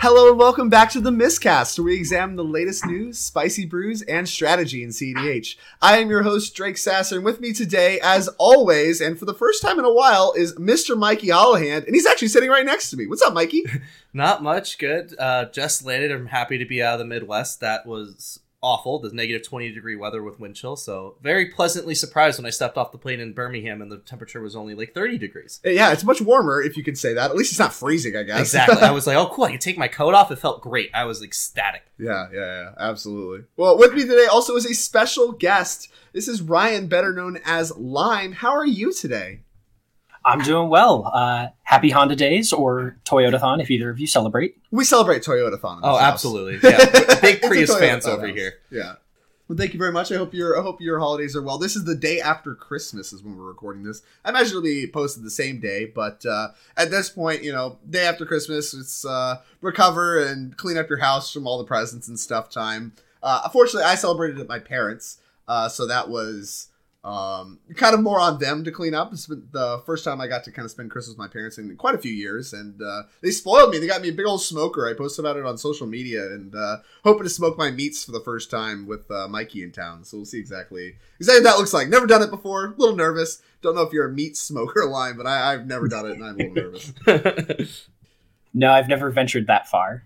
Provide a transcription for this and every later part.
Hello and welcome back to the Miscast, where we examine the latest news, spicy brews, and strategy in CDH. I am your host, Drake Sasser, and with me today, as always, and for the first time in a while, is Mr. Mikey Hollowhand, and he's actually sitting right next to me. What's up, Mikey? Not much. Good. Uh, just landed. I'm happy to be out of the Midwest. That was awful. The negative 20 degree weather with wind chill. So very pleasantly surprised when I stepped off the plane in Birmingham and the temperature was only like 30 degrees. Uh, yeah, it's much warmer if you can say that. At least it's not freezing, I guess. Exactly. I was like, oh, cool. I can take my coat off. It felt great. I was ecstatic. Yeah, yeah, yeah. Absolutely. Well, with me today also is a special guest. This is Ryan, better known as Lime. How are you today? I'm doing well. Uh, happy Honda Days or Toyotathon if either of you celebrate. We celebrate Toyotathon. Oh, absolutely. Yeah, big Prius fans over house. here. Yeah. Well, thank you very much. I hope your I hope your holidays are well. This is the day after Christmas is when we're recording this. I imagine it'll be posted the same day, but uh, at this point, you know, day after Christmas, it's uh, recover and clean up your house from all the presents and stuff time. Uh, unfortunately, I celebrated at my parents, uh, so that was um, kind of more on them to clean up. It's the first time I got to kind of spend Christmas with my parents in quite a few years, and uh, they spoiled me. They got me a big old smoker. I posted about it on social media, and uh, hoping to smoke my meats for the first time with uh, Mikey in town. So we'll see exactly exactly what that looks like. Never done it before. A little nervous. Don't know if you're a meat smoker Lime, but I, I've never done it, and I'm a little nervous. no, I've never ventured that far.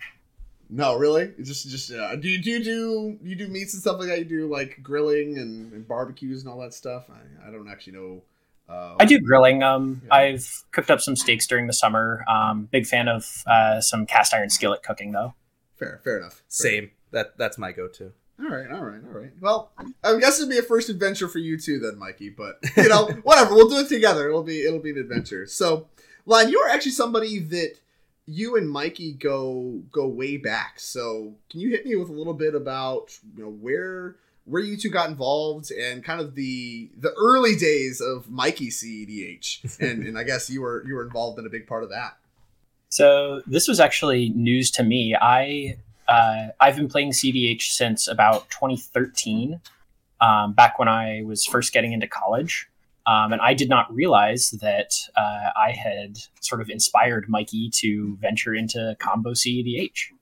No, really? It's just just uh, do you do you do you do meats and stuff like that? You do like grilling and, and barbecues and all that stuff. I, I don't actually know. Uh, I do grilling. Um, yeah. I've cooked up some steaks during the summer. Um, big fan of uh, some cast iron skillet cooking though. Fair, fair enough. Fair Same. Enough. That that's my go-to. All right, all right, all right. Well, I guess it'd be a first adventure for you too, then, Mikey. But you know, whatever. We'll do it together. It'll be it'll be an adventure. So, Lime, you are actually somebody that you and Mikey go go way back. So can you hit me with a little bit about you know where where you two got involved and kind of the the early days of Mikey CEDH and and I guess you were you were involved in a big part of that. So this was actually news to me. I uh, I've been playing CDH since about 2013, um, back when I was first getting into college. Um, and I did not realize that uh, I had sort of inspired Mikey to venture into combo CEDH.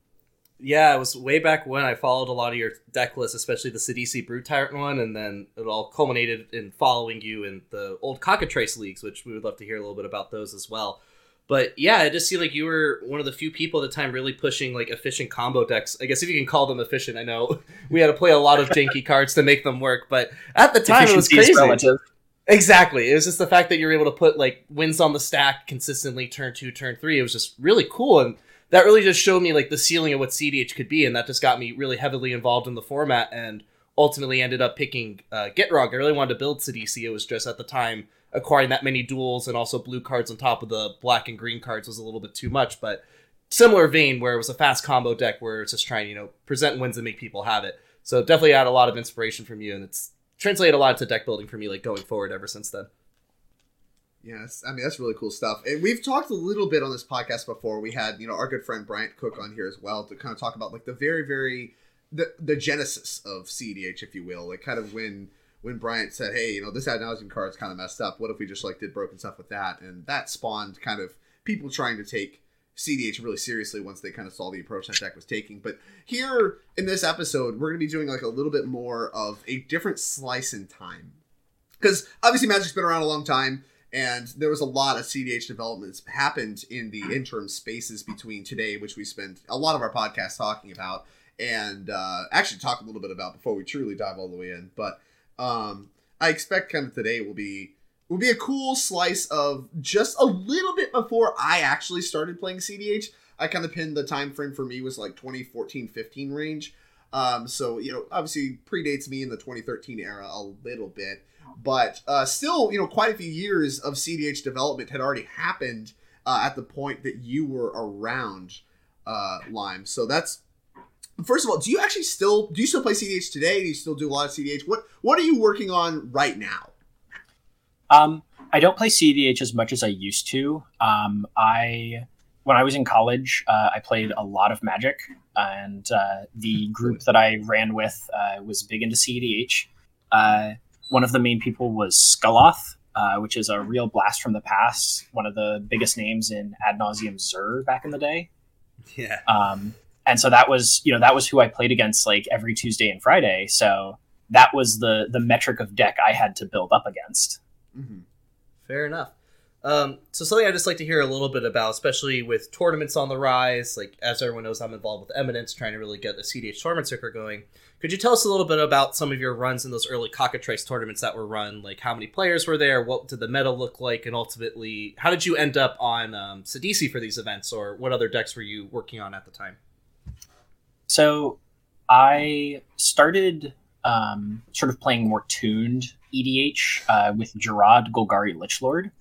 Yeah, it was way back when I followed a lot of your deck lists, especially the Sidisi Brood Tyrant one, and then it all culminated in following you in the old Cockatrice leagues, which we would love to hear a little bit about those as well. But yeah, it just seemed like you were one of the few people at the time really pushing like efficient combo decks. I guess if you can call them efficient, I know we had to play a lot of janky cards to make them work, but at the time it was crazy. Relative. Exactly. It was just the fact that you're able to put like wins on the stack consistently turn two, turn three. It was just really cool. And that really just showed me like the ceiling of what CDH could be. And that just got me really heavily involved in the format and ultimately ended up picking uh, Gitrog. I really wanted to build Sidisi. It was just at the time acquiring that many duals and also blue cards on top of the black and green cards was a little bit too much. But similar vein where it was a fast combo deck where it's just trying, you know, present wins and make people have it. So definitely had a lot of inspiration from you. And it's translated a lot to deck building for me, like going forward ever since then. Yes, I mean that's really cool stuff. And we've talked a little bit on this podcast before. We had you know our good friend Bryant Cook on here as well to kind of talk about like the very very the the genesis of CDH, if you will, like kind of when when Bryant said, "Hey, you know this ad card's kind of messed up. What if we just like did broken stuff with that?" And that spawned kind of people trying to take CDH really seriously once they kind of saw the approach that deck was taking. But here in this episode, we're going to be doing like a little bit more of a different slice in time. Because obviously Magic's been around a long time, and there was a lot of CDH developments happened in the interim spaces between today, which we spent a lot of our podcast talking about, and uh, actually talk a little bit about before we truly dive all the way in. But um, I expect kind of today will be would be a cool slice of just a little bit before I actually started playing CDH. I kind of pinned the time frame for me was like 2014 15 range. Um, so, you know, obviously predates me in the 2013 era a little bit, but uh, still, you know, quite a few years of CDH development had already happened uh, at the point that you were around uh, Lime. So that's first of all, do you actually still do you still play CDH today? Do you still do a lot of CDH? What what are you working on right now? Um, I don't play CDH as much as I used to. Um, I when I was in college, uh, I played a lot of Magic, and uh, the group that I ran with uh, was big into CDH. Uh, one of the main people was Skuloth, uh, which is a real blast from the past, one of the biggest names in Ad Nauseam Zur back in the day. Yeah. Um, and so that was you know that was who I played against like every Tuesday and Friday. So that was the the metric of deck I had to build up against. Mm-hmm. Fair enough. Um, so something I'd just like to hear a little bit about, especially with tournaments on the rise. Like as everyone knows, I'm involved with Eminence, trying to really get the CDH tournament circuit going. Could you tell us a little bit about some of your runs in those early Cockatrice tournaments that were run? Like how many players were there? What did the meta look like? And ultimately, how did you end up on um, Sidisi for these events? Or what other decks were you working on at the time? So I started um, sort of playing more tuned EDH uh, with Jarad Golgari Lich Lord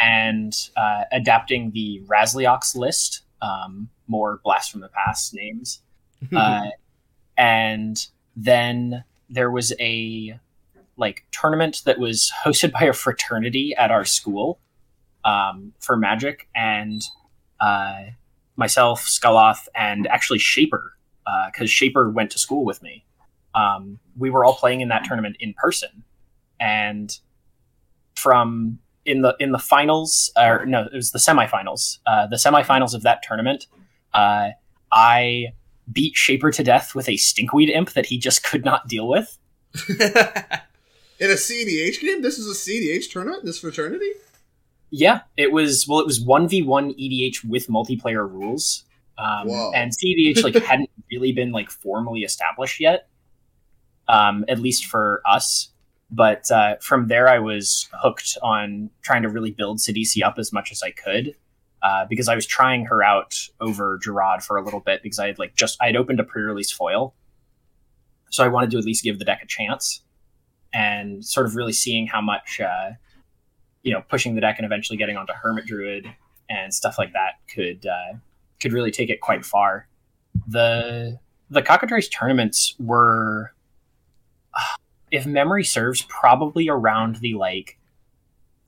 and uh, adapting the Razliox list, um, more Blast from the Past names. Uh, and then there was a like tournament that was hosted by a fraternity at our school um, for Magic, and uh, myself, Skuloth, and actually Shaper, because uh, Shaper went to school with me. Um, we were all playing in that tournament in person, and from in the in the finals, or no, it was the semifinals. Uh, the semifinals of that tournament, uh, I beat Shaper to death with a stinkweed imp that he just could not deal with. in a CDH game, this is a CDH tournament. This fraternity. Yeah, it was. Well, it was one v one EDH with multiplayer rules, um, and CDH like hadn't really been like formally established yet, um, at least for us. But uh, from there, I was hooked on trying to really build Sidisi up as much as I could. Uh, because I was trying her out over Jarad for a little bit because I had like just I had opened a pre-release foil, so I wanted to at least give the deck a chance, and sort of really seeing how much uh, you know pushing the deck and eventually getting onto Hermit Druid and stuff like that could uh, could really take it quite far. The the Cockatrice tournaments were if memory serves, probably around the like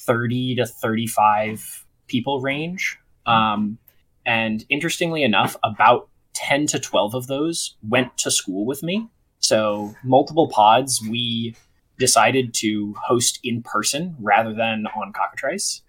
30 to 35 people range. Um, and interestingly enough, about 10 to 12 of those went to school with me. So, multiple pods we decided to host in person rather than on Cockatrice.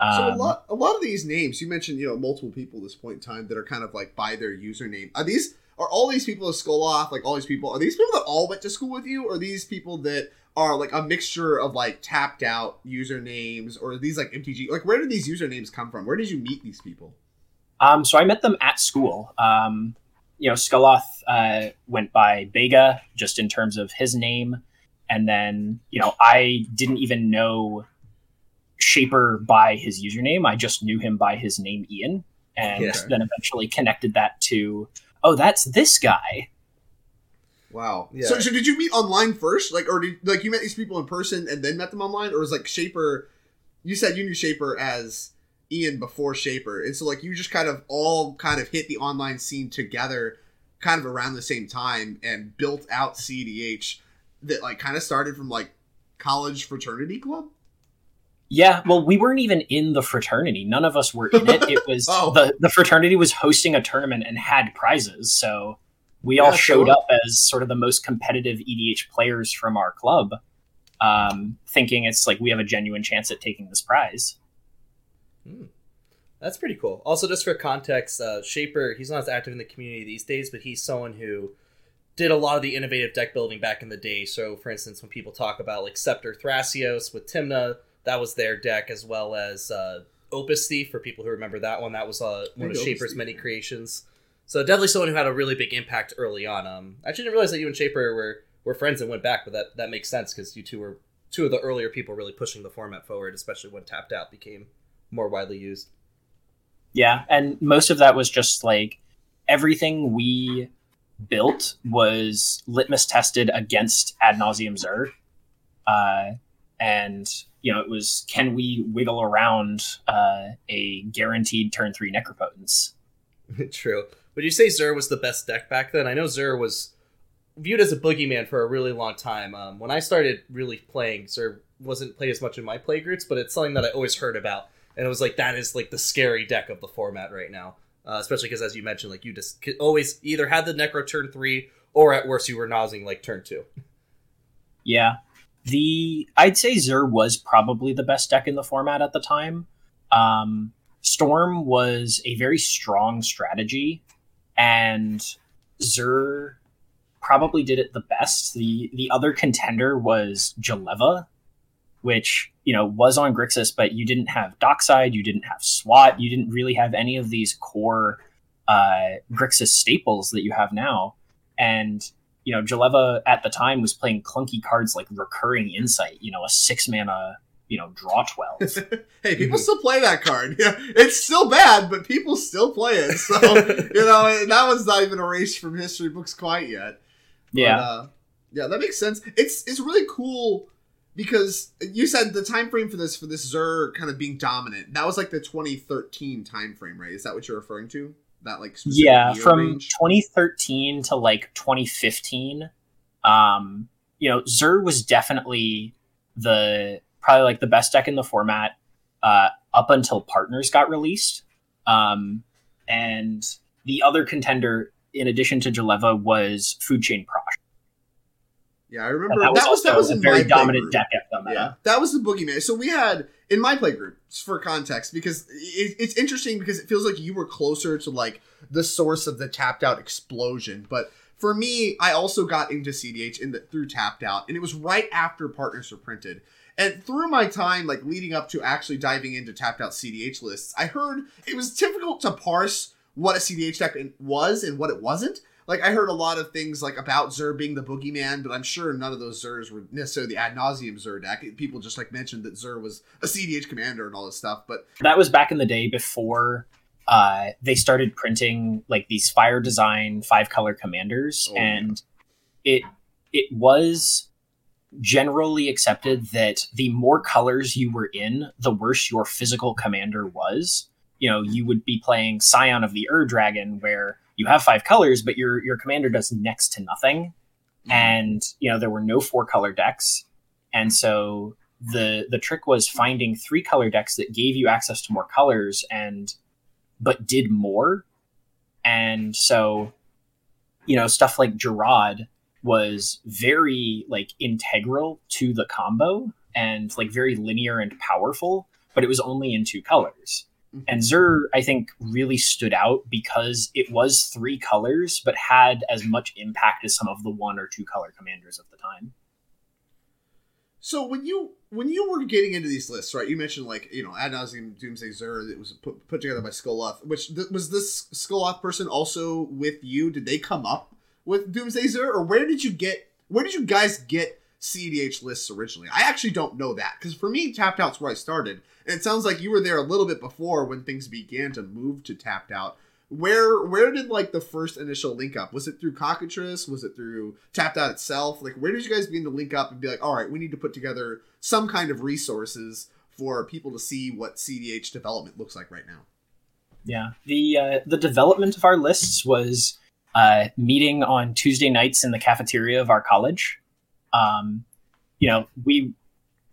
Um, so a um, lot, a lot of these names you mentioned, you know, multiple people at this point in time that are kind of like by their username. Are these are all these people a skull off? Like all these people are these people that all went to school with you, or these people that are like a mixture of like tapped out usernames, or these like MTG? Like where did these usernames come from? Where did you meet these people? Um, so I met them at school. Um, you know, Skuloth uh, went by Bega just in terms of his name, and then you know I didn't even know Shaper by his username. I just knew him by his name Ian, and yeah. then eventually connected that to oh, that's this guy. Wow. Yeah. So, so did you meet online first, like, or did like you met these people in person and then met them online, or was like Shaper? You said you knew Shaper as Ian before Shaper, and so like you just kind of all kind of hit the online scene together, kind of around the same time, and built out CDH that like kind of started from like college fraternity club. Yeah, well, we weren't even in the fraternity. None of us were in it. It was oh. the the fraternity was hosting a tournament and had prizes, so we yeah, all showed up as sort of the most competitive EDH players from our club, um, thinking it's like we have a genuine chance at taking this prize. Hmm. That's pretty cool. Also, just for context, uh, Shaper he's not as active in the community these days, but he's someone who did a lot of the innovative deck building back in the day. So, for instance, when people talk about like Scepter Thrasios with Tymna that was their deck, as well as uh, Opus Thief for people who remember that one. That was uh, one of Shaper's Thief. many creations. So definitely someone who had a really big impact early on. Um, I actually didn't realize that you and Shaper were were friends and went back, but that that makes sense because you two were two of the earlier people really pushing the format forward, especially when Tapped Out became more widely used. Yeah, and most of that was just like everything we built was litmus tested against ad nauseam Zur. Uh, and you know, it was can we wiggle around uh, a guaranteed turn three necropotence? True. Would you say Zur was the best deck back then? I know Zur was viewed as a boogeyman for a really long time. Um, when I started really playing, Zur wasn't played as much in my play groups, but it's something that I always heard about, and it was like that is like the scary deck of the format right now. Uh, especially because, as you mentioned, like you just always either had the Necro turn three, or at worst you were nosing like turn two. Yeah, the I'd say Zur was probably the best deck in the format at the time. Um, Storm was a very strong strategy, and Zur probably did it the best. The the other contender was Jeleva, which you know was on Grixis, but you didn't have Dockside, you didn't have SWAT, you didn't really have any of these core uh, Grixis staples that you have now. And you know, Jeleva at the time was playing clunky cards like Recurring Insight, you know, a six mana, you know, draw twelve. hey, people still play that card. Yeah, it's still bad, but people still play it. So you know, that one's not even erased from history books quite yet. But, yeah, uh, yeah, that makes sense. It's it's really cool because you said the time frame for this for this Zur kind of being dominant. That was like the 2013 time frame, right? Is that what you're referring to? That like specific yeah, from range? 2013 to like 2015. Um, you know, Zur was definitely the probably like the best deck in the format uh, up until Partners got released. Um, and the other contender, in addition to Jeleva was Food Chain Prosh. Yeah, I remember And that was that was, a very dominant deck at the meta. Yeah, that was the boogeyman. So we had in my playgroup for context because it, it's interesting because it feels like you were closer to like the source of the tapped out explosion. But for me, I also got into CDH in the through tapped out, and it was right after partners were printed. And through my time, like leading up to actually diving into tapped out CDH lists, I heard it was difficult to parse what a CDH deck was and what it wasn't. Like I heard a lot of things like about Zur being the boogeyman, but I'm sure none of those Zurs were necessarily the ad nauseam Zur deck. People just like mentioned that Zur was a CDH commander and all this stuff. But That was back in the day before uh, they started printing like these fire design five color commanders, Oh, yeah. and it it was generally accepted that the more colors you were in, the worse your physical commander was. You know, you would be playing Scion of the Ur Dragon, where you have five colors, but your your commander does next to nothing, mm-hmm. and you know there were no four color decks, and so the the trick was finding three color decks that gave you access to more colors and but did more, and so you know stuff like Jarad was very like integral to the combo and like very linear and powerful, but it was only in two colors. Mm-hmm. And Zur, I think, really stood out because it was three colors, but had as much impact as some of the one or two color commanders of the time. so when you when you were getting into these lists, right? You mentioned like you know ad nauseam Doomsday Zur that was put, put together by Skoloth. Which th- was this Skoloth person also with you? Did they come up with Doomsday Zur, or where did you get? Where did you guys get CDH lists originally? I actually don't know that because for me, tapped out's where I started, and it sounds like you were there a little bit before when things began to move to tapped out. Where where did like the first initial link up? Was it through Cockatrice? Was it through Tapped Out itself? Like where did you guys begin to link up and be like, all right, we need to put together some kind of resources for people to see what CDH development looks like right now? Yeah. The uh, the development of our lists was uh, meeting on Tuesday nights in the cafeteria of our college. Um, you know, we,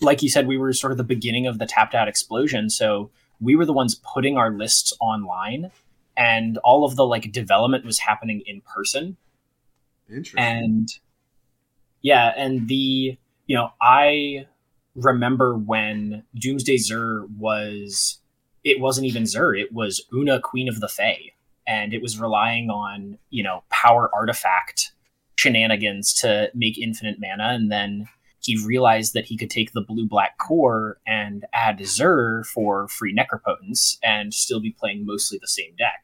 like you said, we were sort of the beginning of the tapped out explosion. So we were the ones putting our lists online, and all of the like development was happening in person. Interesting. and yeah and the you know i remember when doomsday zur was it wasn't even zur it was Oona queen of the fae and it was relying on you know power artifact shenanigans to make infinite mana and then he realized that he could take the blue black core and add zur for free necropotence and still be playing mostly the same deck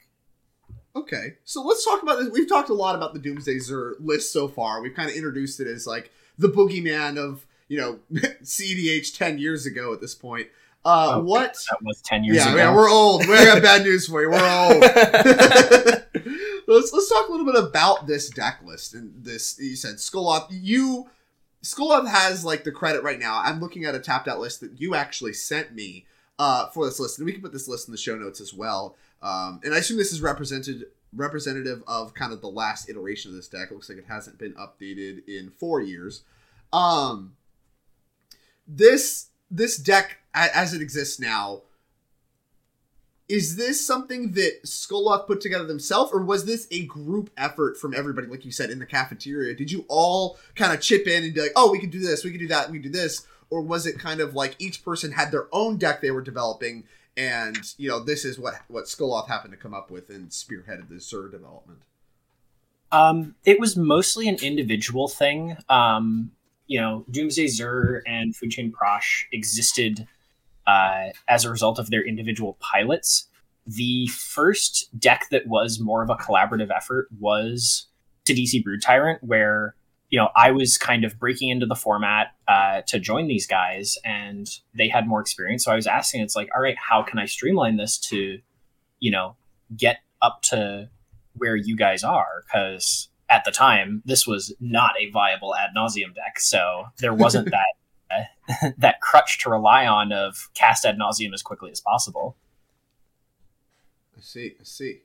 Okay, so let's talk about this. We've talked a lot about the Doomsday Zur list so far. We've kind of introduced it as like the boogeyman of you know CDH ten years ago at this point. Uh, Oh, what? that was 10 years Yeah, ago yeah, we're old. We got bad news for you. We're old. let's let's talk a little bit about this deck list and this. You said Skoloth. You Skoloth has like the credit right now. I'm looking at a tapped out list that you actually sent me uh, for this list, and we can put this list in the show notes as well. Um, and I assume this is represented representative of kind of the last iteration of this deck. It looks like it hasn't been updated in four years. Um, this this deck as it exists now is this something that Skoloth put together themselves, or was this a group effort from everybody, like you said, in the cafeteria? Did you all kind of chip in and be like, "Oh, we can do this, we can do that, we can do this," or was it kind of like each person had their own deck they were developing, and you know this is what what Skoloth happened to come up with and spearheaded the Zur development. Um, it was mostly an individual thing. Um, you know, Doomsday Zur and Food Chain Prosh existed uh, as a result of their individual pilots. The first deck that was more of a collaborative effort was Sidisi Brood Tyrant, where you know I was kind of breaking into the format uh, to join these guys, and they had more experience. So I was asking, it's like, all right, how can I streamline this to, you know, get up to where you guys are? Because at the time, this was not a viable ad nauseam deck, so there wasn't that that crutch to rely on of cast ad nauseam as quickly as possible. I see. I see.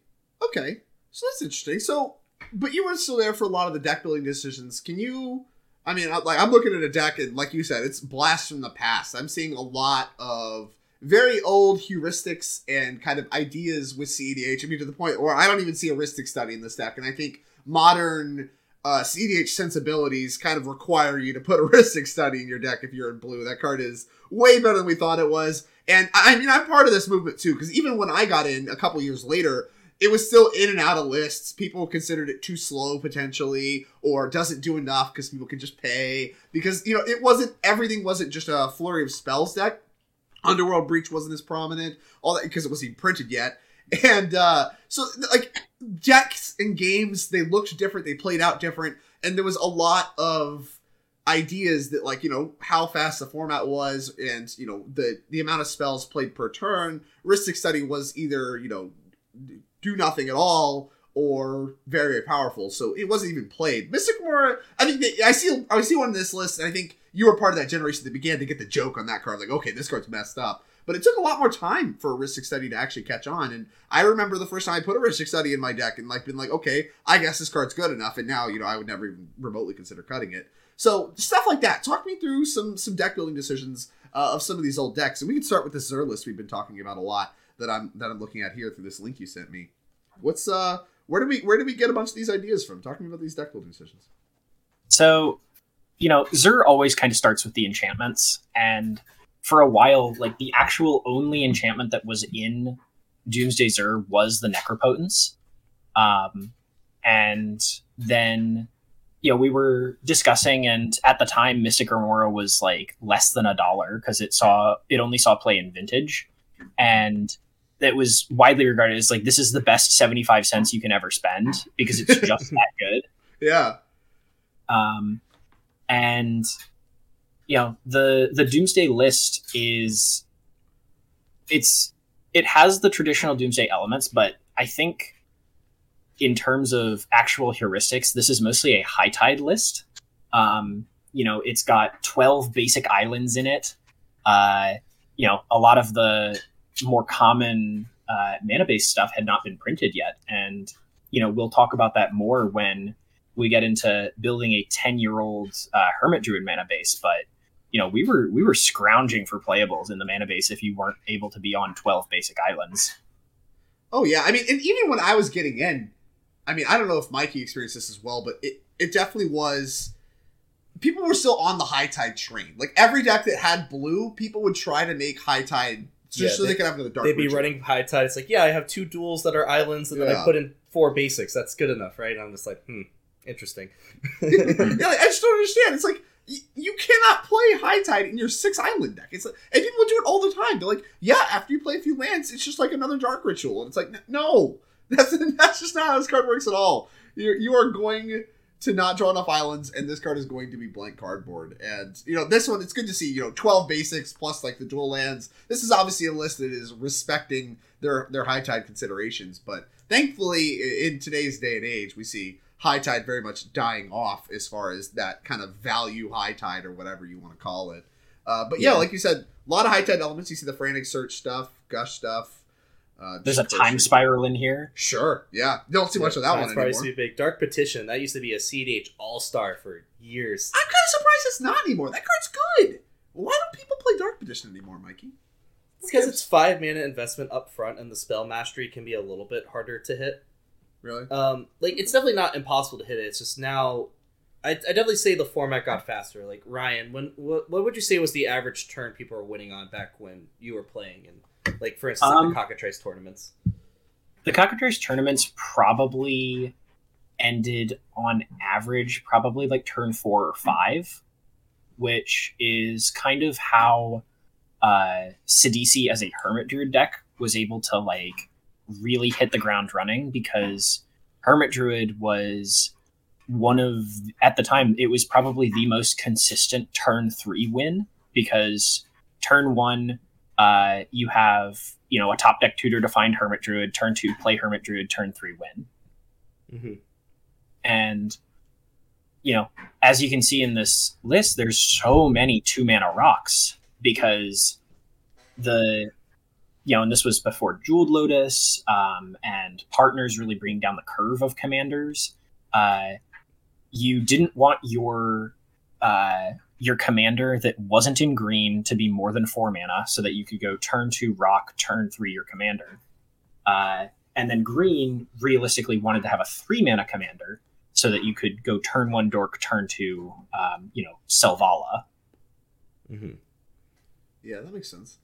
Okay, so that's interesting. So, but you were still there for a lot of the deck building decisions. Can you? I mean, like I'm looking at a deck, and like you said, it's blast from the past. I'm seeing a lot of very old heuristics and kind of ideas with CEDH. I mean, to the point where I don't even see a Rhystic Study in this deck, and I think modern uh, CDH sensibilities kind of require you to put a Rhystic Study in your deck if you're in blue. That card is way better than we thought it was. And I mean, I'm part of this movement too, because even when I got in a couple years later, it was still in and out of lists. People considered it too slow potentially, or doesn't do enough because people can just pay. Because, you know, it wasn't, everything wasn't just a flurry of spells deck. Underworld Breach wasn't as prominent, all that because it wasn't printed yet. And uh, so, like, decks and games, they looked different, they played out different, and there was a lot of ideas that like you know how fast the format was and you know the the amount of spells played per turn. Rhystic study was either you know do nothing at all or very very powerful so it wasn't even played. Mystic Remora i think i see i see one in this list and i think you were part of that generation that began to get the joke on that card like okay this card's messed up but it took a lot more time for a Rhystic Study to actually catch on. And I remember the first time I put a Rhystic Study in my deck and like been like, okay, I guess this card's good enough. And now, you know, I would never even remotely consider cutting it. So stuff like that. Talk me through some some deck building decisions uh, of some of these old decks, and we can start with this Zur list we've been talking about a lot that I'm that I'm looking at here through this link you sent me. What's uh where do we where do we get a bunch of these ideas from? Talking about these deck building decisions. So, you know, Zur always kind of starts with the enchantments, and for a while, like the actual only enchantment that was in Doomsday Zur was the Necropotence. Um, and then, you know, we were discussing, and at the time, Mystic Remora was like less than a dollar because it saw it only saw play in Vintage, and it was widely regarded as like this is the best seventy five cents you can ever spend because it's just that good. Yeah. Um, and you know the the doomsday list is it's it has the traditional doomsday elements but i think in terms of actual heuristics this is mostly a high tide list. Um you know it's got 12 basic islands in it. Uh you know a lot of the more common uh, mana based stuff had not been printed yet. And you know we'll talk about that more when we get into building a 10 year old uh, hermit druid mana base but you know we were we were scrounging for playables in the mana base if you weren't able to be on 12 basic islands Oh yeah, I mean, and even when I was getting in, I mean, I don't know if Mikey experienced this as well, but it it definitely was. People were still on the high tide train. Like every deck that had blue, people would try to make high tide just Yeah, so they, they- could have another dark. They'd be ritual. running high tide. It's like, yeah, I have two duals that are islands, and then I put in four basics. That's good enough, right? And I'm just like, hmm, interesting. yeah, like, I just don't understand. It's like y- you cannot play high tide in your six island deck. It's like, and people do it all the time. They're like, yeah, after you play a few lands, it's just like another dark ritual, and it's like, no, that's that's just not how this card works at all. You you are going to not draw enough islands, and this card is going to be blank cardboard. And you know this one, it's good to see. You know, twelve basics plus like the dual lands. This is obviously a list that is respecting their their high tide considerations, but thankfully in today's day and age, we see high tide very much dying off as far as that kind of value high tide or whatever you want to call it. Uh, but yeah, Yeah. like you said, a lot of high tide elements. You see the frantic search stuff, gush stuff. Uh, there's a time first- spiral in here Sure, yeah. Don't see much of that one Spiral anymore. used to be big. Dark Petition that used to be a CDH All Star for years. I'm kind of surprised it's not anymore. That card's good. Why don't people play Dark Petition anymore, Mikey? It's because it's five mana investment up front, and the spell mastery can be a little bit harder to hit. Really? Um, like it's definitely not impossible to hit it. It's just now, I I definitely say the format got faster. Like Ryan, when what, what would you say was the average turn people were winning on back when you were playing? And Like for instance, like Um, the Cockatrice tournaments. The Cockatrice tournaments probably ended on average, probably like turn four or five, which is kind of how uh, Sidisi as a Hermit Druid deck was able to like really hit the ground running because Hermit Druid was one of at the time it was probably the most consistent turn three win because turn one uh, you have you know a top deck tutor to find Hermit Druid, turn two play Hermit Druid, turn three win, hmm and you know as you can see in this list, there's so many two mana rocks because the you know and this was before Jeweled Lotus um, and partners really bringing down the curve of commanders. Uh, you didn't want your uh, your commander that wasn't in green to be more than four mana so that you could go turn two rock, turn three your commander. Uh, and then green realistically wanted to have a three mana commander so that you could go turn one dork, turn two, um, you know, Selvala. hmm Yeah, that makes sense.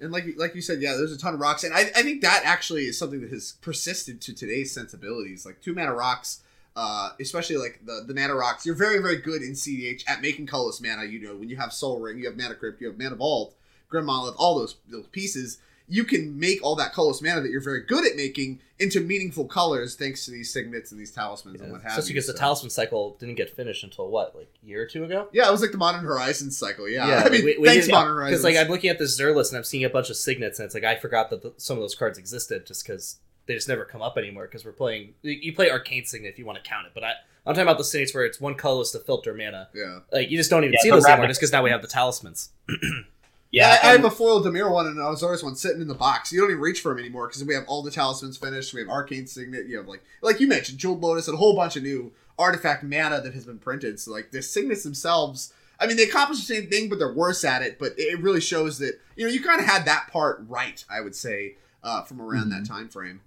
And like like you said, yeah, there's a ton of rocks, and I, I think that actually is something that has persisted to today's sensibilities. Like two mana rocks, uh, especially like the the mana rocks, you're very very good in CDH at making colorless mana. You know, when you have Sol Ring, you have Mana Crypt, you have Mana Vault, Grim Monolith, all those those pieces. You can make all that colorless mana that you're very good at making into meaningful colors thanks to these signets and these talismans and what have Especially you. because the talisman cycle didn't get finished until what, like a year or two ago? Yeah, it was like the Modern Horizons cycle. Yeah, I mean, we- we thanks did- Modern Horizons. Because like I'm looking at this Zur list and I'm seeing a bunch of signets, and it's like I forgot that the, some of those cards existed just because they just never come up anymore. Because we're playing, you- you play Arcane Signet if you want to count it, but I, I'm talking about the signets where it's one colorless to filter mana. yeah. Like you just don't even Yeah, see those anymore just because now we have the talismans. Yeah, I, I have a foil Dimir one and an Azorius one sitting in the box. You don't even reach for them anymore because we have all the talismans finished. We have Arcane Signet. You have like like you mentioned, Jeweled Lotus, and a whole bunch of new artifact mana that has been printed. So like the signets themselves, I mean, they accomplish the same thing, but they're worse at it. But it really shows that you know you kind of had that part right. I would say uh, from around that time frame.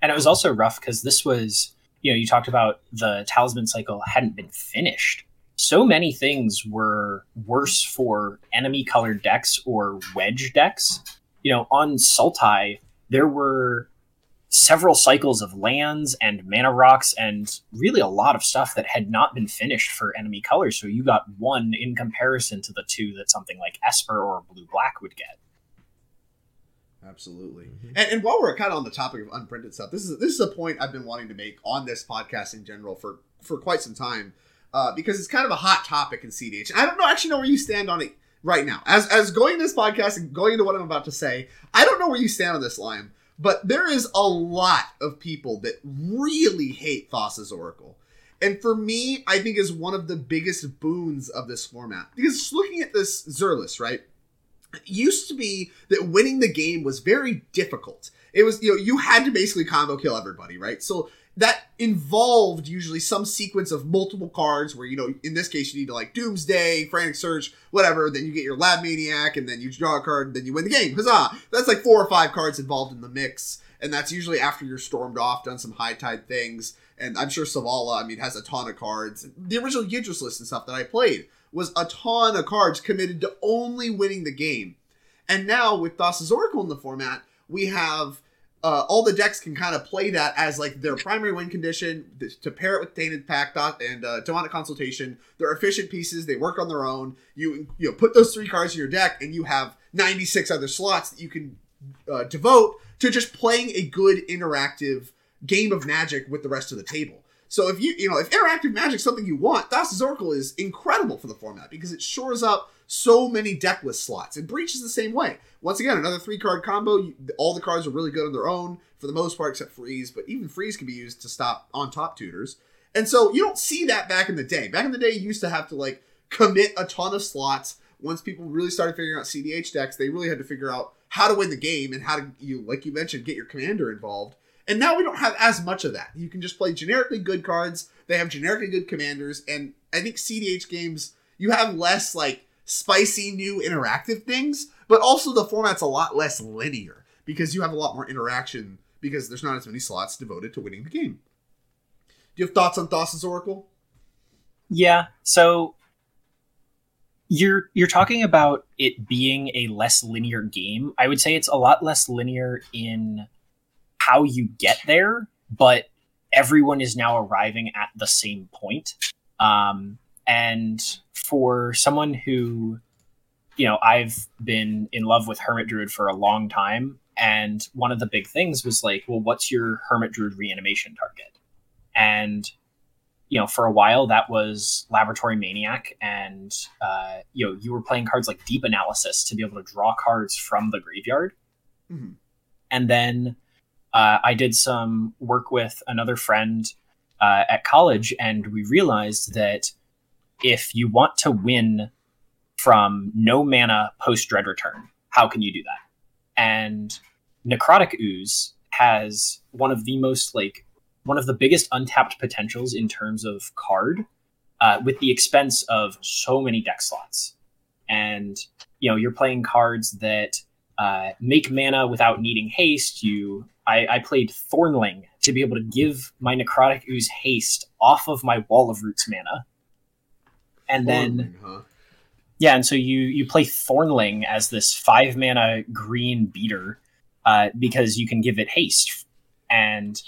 and it was also rough because this was you know you talked about the talisman cycle hadn't been finished so many things were worse for enemy colored decks or wedge decks you know on sultai there were several cycles of lands and mana rocks and really a lot of stuff that had not been finished for enemy colors so you got one in comparison to the two that something like esper or blue black would get Absolutely. Mhm. And, and while we're kind of on the topic of unprinted stuff, this is this is a point I've been wanting to make on this podcast in general for for quite some time, uh, because it's kind of a hot topic in CDH. I don't know actually know where you stand on it right now. As as going to this podcast and going into what I'm about to say, I don't know where you stand on this, Lime. But there is a lot of people that really hate Thassa's Oracle. And for me, I think is one of the biggest boons of this format. Because looking at this Zur list, right? It used to be that winning the game was very difficult. It was, you know, you had to basically combo kill everybody, right? So that involved usually some sequence of multiple cards where, you know, in this case, you need to like Doomsday, Frantic Search, whatever. Then you get your Lab Maniac, and then you draw a card, and then you win the game. Huzzah! That's like four or five cards involved in the mix. And that's usually after you're stormed off, done some high tide things. And I'm sure Selvala, I mean, has a ton of cards. The original Yidris list and stuff that I played was a ton of cards committed to only winning the game. And now with Thassa's Oracle in the format, we have uh, all the decks can kind of play that as like their primary win condition to pair it with Tainted Pact and uh, Demonic Consultation. They're efficient pieces; they work on their own. You you know put those three cards in your deck, and you have ninety six other slots that you can uh, devote to just playing a good interactive game of Magic with the rest of the table. So if you you know if interactive Magic something you want, Thassa's Oracle is incredible for the format because it shores up so many deck list slots. And Breach is the same way. Once again, another three card combo. You, all the cards are really good on their own for the most part, except Freeze. But even Freeze can be used to stop on top tutors. And so you don't see that back in the day. Back in the day, you used to have to like commit a ton of slots. Once people really started figuring out CDH decks, they really had to figure out how to win the game and how to you like you mentioned get your commander involved. And now we don't have as much of that. You can just play generically good cards. They have generically good commanders, and I think CDH games you have less like spicy new interactive things, but also the format's a lot less linear because you have a lot more interaction because there's not as many slots devoted to winning the game. Do you have thoughts on Thassa's Oracle? Yeah. So you're you're talking about it being a less linear game. I would say it's a lot less linear in how you get there, but everyone is now arriving at the same point. Um, and for someone who, you know, I've been in love with Hermit Druid for a long time, and one of the big things was like, well, what's your Hermit Druid reanimation target? And you know, for a while that was Laboratory Maniac, and uh, you know, you were playing cards like Deep Analysis to be able to draw cards from the graveyard. Mhm. And then uh, I did some work with another friend uh, at college, and we realized that if you want to win from no mana post Dread Return, how can you do that? And Necrotic Ooze has one of the most like one of the biggest untapped potentials in terms of card, uh, with the expense of so many deck slots. And you know, you're playing cards that uh, make mana without needing haste. You, I, I played Thornling to be able to give my Necrotic Ooze haste off of my Wall of Roots mana, and then huh? yeah, and so you you play Thornling as this five mana green beater uh, because you can give it haste, and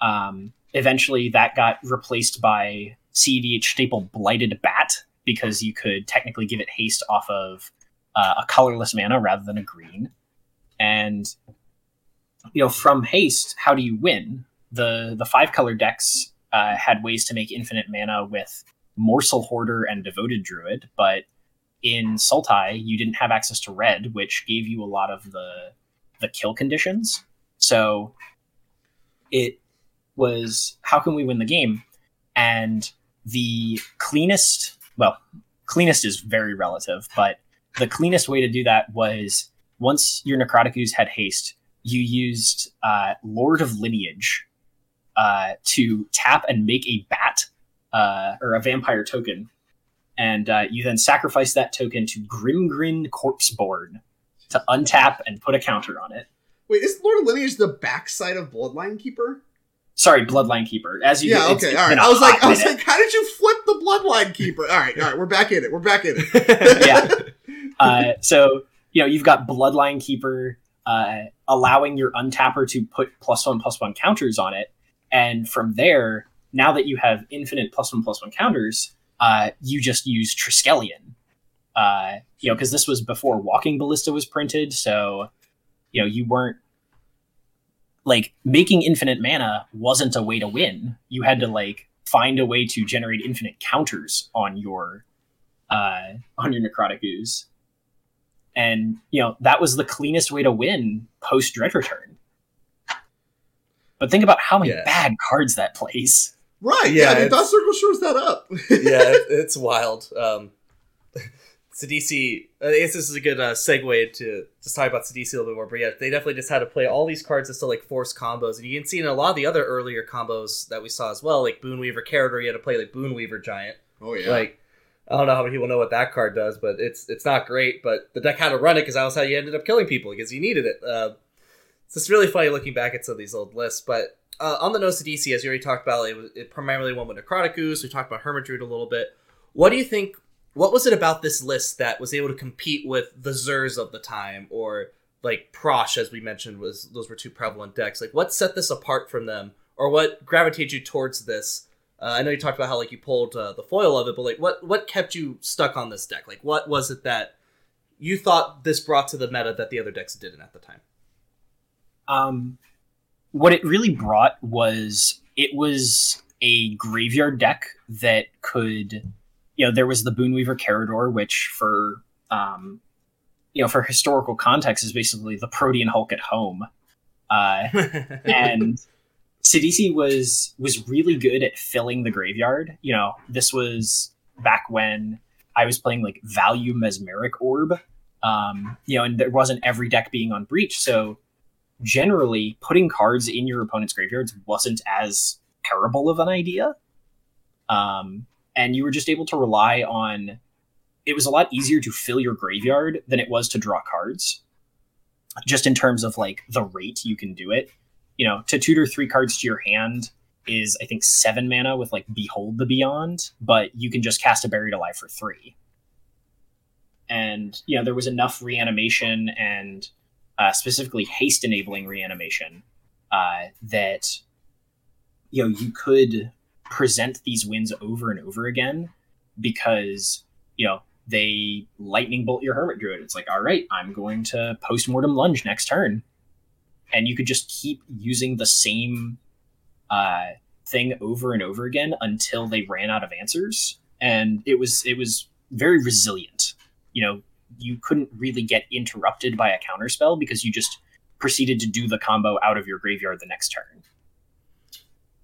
um, eventually that got replaced by CEDH staple Blighted Bat because you could technically give it haste off of uh, a colorless mana rather than a green, and you know from haste, how do you win? The the five color decks uh, had ways to make infinite mana with Morselhoarder and Devoted Druid, but in Sultai, you didn't have access to red, which gave you a lot of the the kill conditions. So it was how can we win the game? And the cleanest, well, cleanest is very relative, but the cleanest way to do that was once your Necrotic Ooze had haste, you used uh, Lord of Lineage uh, to tap and make a bat uh, or a vampire token and uh, you then sacrifice that token to Grimgrin Corpseborn to untap and put a counter on it. Wait, is Lord of Lineage the backside of Bloodline Keeper? Sorry, Bloodline Keeper. As you yeah, okay, all right. I was like, hot I was like, how did you flip the Bloodline Keeper? All right, all right, we're back in it. We're back in it. yeah. Uh, so you know you've got Bloodline Keeper uh, allowing your untapper to put plus one plus one counters on it, and from there, now that you have infinite plus one plus one counters, uh, you just use Triskelion. Uh, you know, because this was before Walking Ballista was printed, so you know you weren't like making infinite mana wasn't a way to win. You had to like find a way to generate infinite counters on your uh, on your necrotic ooze. And you know that was the cleanest way to win post dread return. But think about how many Yeah. bad cards that plays. right, Yeah, yeah, I mean, it's- Thoracle shows that up. yeah, it, it's wild. Um, Sidisi, I guess this is a good uh, segue to just talk about Sidisi a little bit more. But yeah, they definitely just had to play all these cards just to like force combos, and you can see in a lot of the other earlier combos that we saw as well, like Boonweaver Karador, you had to play like Boonweaver Giant. oh yeah. Like, I don't know how many people know what that card does, but it's it's not great. But the deck had to run it because that was how you ended up killing people because you needed it. Uh, so it's really funny looking back at some of these old lists. But uh, on the DC, as you already talked about, it, it primarily went with Necrotic Ooze. We talked about Hermit Druid a little bit. What do you think? What was it about this list that was able to compete with the Zurs of the time, or like Prosh, as we mentioned, was those were two prevalent decks? Like, what set this apart from them, or what gravitated you towards this? Uh, I know you talked about how like you pulled uh, the foil of it, but like what what kept you stuck on this deck? Like what was it that you thought this brought to the meta that the other decks didn't at the time? Um, what it really brought was it was a graveyard deck that could, you know, there was the Boonweaver Karador, which for um, you know, for historical context is basically the Protean Hulk at home. Uh, and Sidisi was was really good at filling the graveyard. You know, this was back when I was playing like value mesmeric orb. Um, you know, and there wasn't every deck being on breach, so generally putting cards in your opponent's graveyards wasn't as terrible of an idea. Um, and you were just able to rely on it was a lot easier to fill your graveyard than it was to draw cards. Just in terms of like the rate you can do it. You know, to tutor three cards to your hand is I think seven mana with like Behold the Beyond, but you can just cast a Buried Alive for three. and you know there was enough reanimation and uh, specifically haste enabling reanimation uh, that you know you could present these wins over and over again because you know they lightning bolt your hermit druid. It's like, all right, I'm going to post mortem lunge next turn, and you could just keep using the same uh, thing over and over again until they ran out of answers. And it was it was very resilient. You know, you couldn't really get interrupted by a counterspell because you just proceeded to do the combo out of your graveyard the next turn.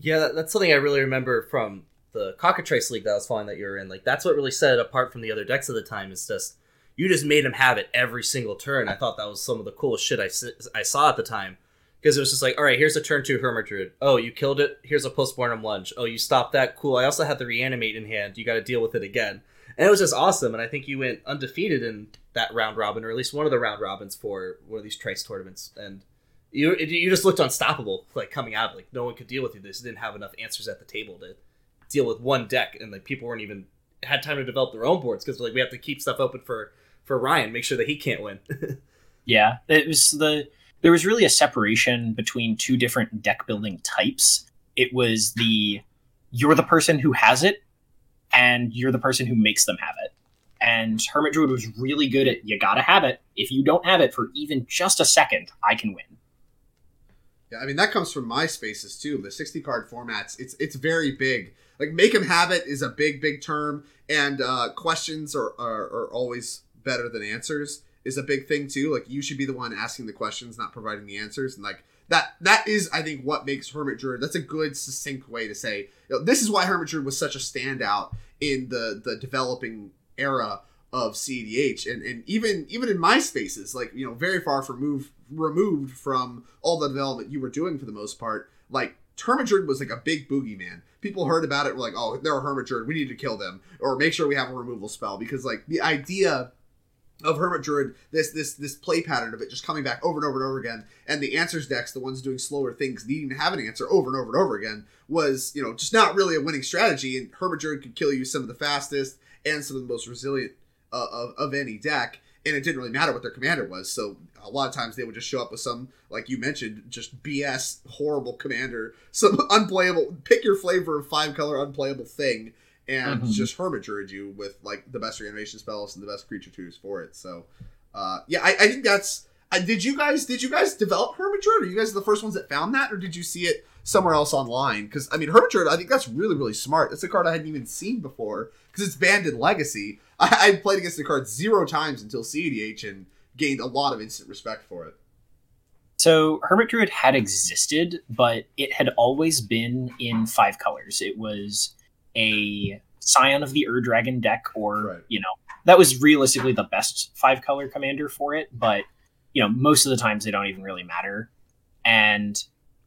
Yeah, that, that's something I really remember from the Cockatrice League that I was following that you were in. Like that's what really set it apart from the other decks at the time. Is just you just made him have it every single turn. I thought that was some of the coolest shit I, I saw at the time because it was just like, all right, here's a turn two Hermit. Oh, you killed it. Here's a postmortem lunge. Oh, you stopped that. Cool. I also had the reanimate in hand. You got to deal with it again. And it was just awesome. And I think you went undefeated in that round robin, or at least one of the round robins for one of these Trice tournaments. And you you just looked unstoppable, like coming out. Like no one could deal with you. Just didn't have enough answers at the table to deal with one deck, and like people weren't even had time to develop their own boards because like we have to keep stuff open for for Ryan, make sure that he can't win. yeah, it was the there was really a separation between two different deck building types. It was the you're the person who has it, and you're the person who makes them have it. And Hermit Druid was really good at you gotta have it. If you don't have it for even just a second, I can win. Yeah, I mean that comes from my spaces too. The 60 card formats, it's it's very big. Like make them have it is a big, big term, and uh, questions are, are, are always better than answers is a big thing too. Like you should be the one asking the questions, not providing the answers, and like that that is I think what makes Hermit Druid. That's a good succinct way to say you know, this is why Hermit Druid was such a standout in the the developing era of CEDH, and and even even in my spaces, like you know, very far from move removed from all the development you were doing for the most part. Like Hermit Druid was like a big boogeyman. People heard about it, were like, "Oh, they're a Hermit Druid. We need to kill them, or make sure we have a removal spell." Because like the idea of Hermit Druid, this this this play pattern of it just coming back over and over and over again, and the answers decks, the ones doing slower things, needing to have an answer over and over and over again, was you know just not really a winning strategy. And Hermit Druid could kill you some of the fastest and some of the most resilient uh, of of any deck, and it didn't really matter what their commander was. So a lot of times they would just show up with some, like you mentioned, just BS horrible commander, some unplayable. Pick your flavor of five color unplayable thing and mm-hmm. just hermit druid you with like the best reanimation spells and the best creature twos for it. So, uh, yeah, I, I think that's. Uh, did you guys did you guys develop hermit druid? Are you guys the first ones that found that, or did you see it somewhere else online? Because I mean, hermit druid, I think that's really really smart. That's a card I hadn't even seen before because it's banned in Legacy. I, I played against the card zero times until CEDH and gained a lot of instant respect for it. So Hermit Druid had existed, but it had always been in five colors. It was a Scion of the Ur Dragon deck, or right. you know, that was realistically the best five color commander for it. But you know, most of the times they don't even really matter. And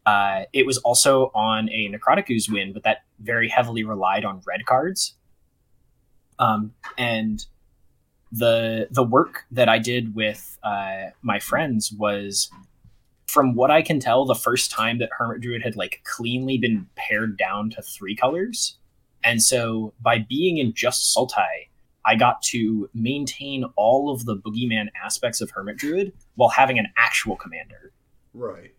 uh, it was also on a Necrotic Ooze win, but that very heavily relied on red cards. Um, and the the work that I did with uh, my friends was, from what I can tell, the first time that Hermit Druid had like cleanly been pared down to three colors. And so by being in just Sultai, I got to maintain all of the boogeyman aspects of Hermit Druid while having an actual commander. Right.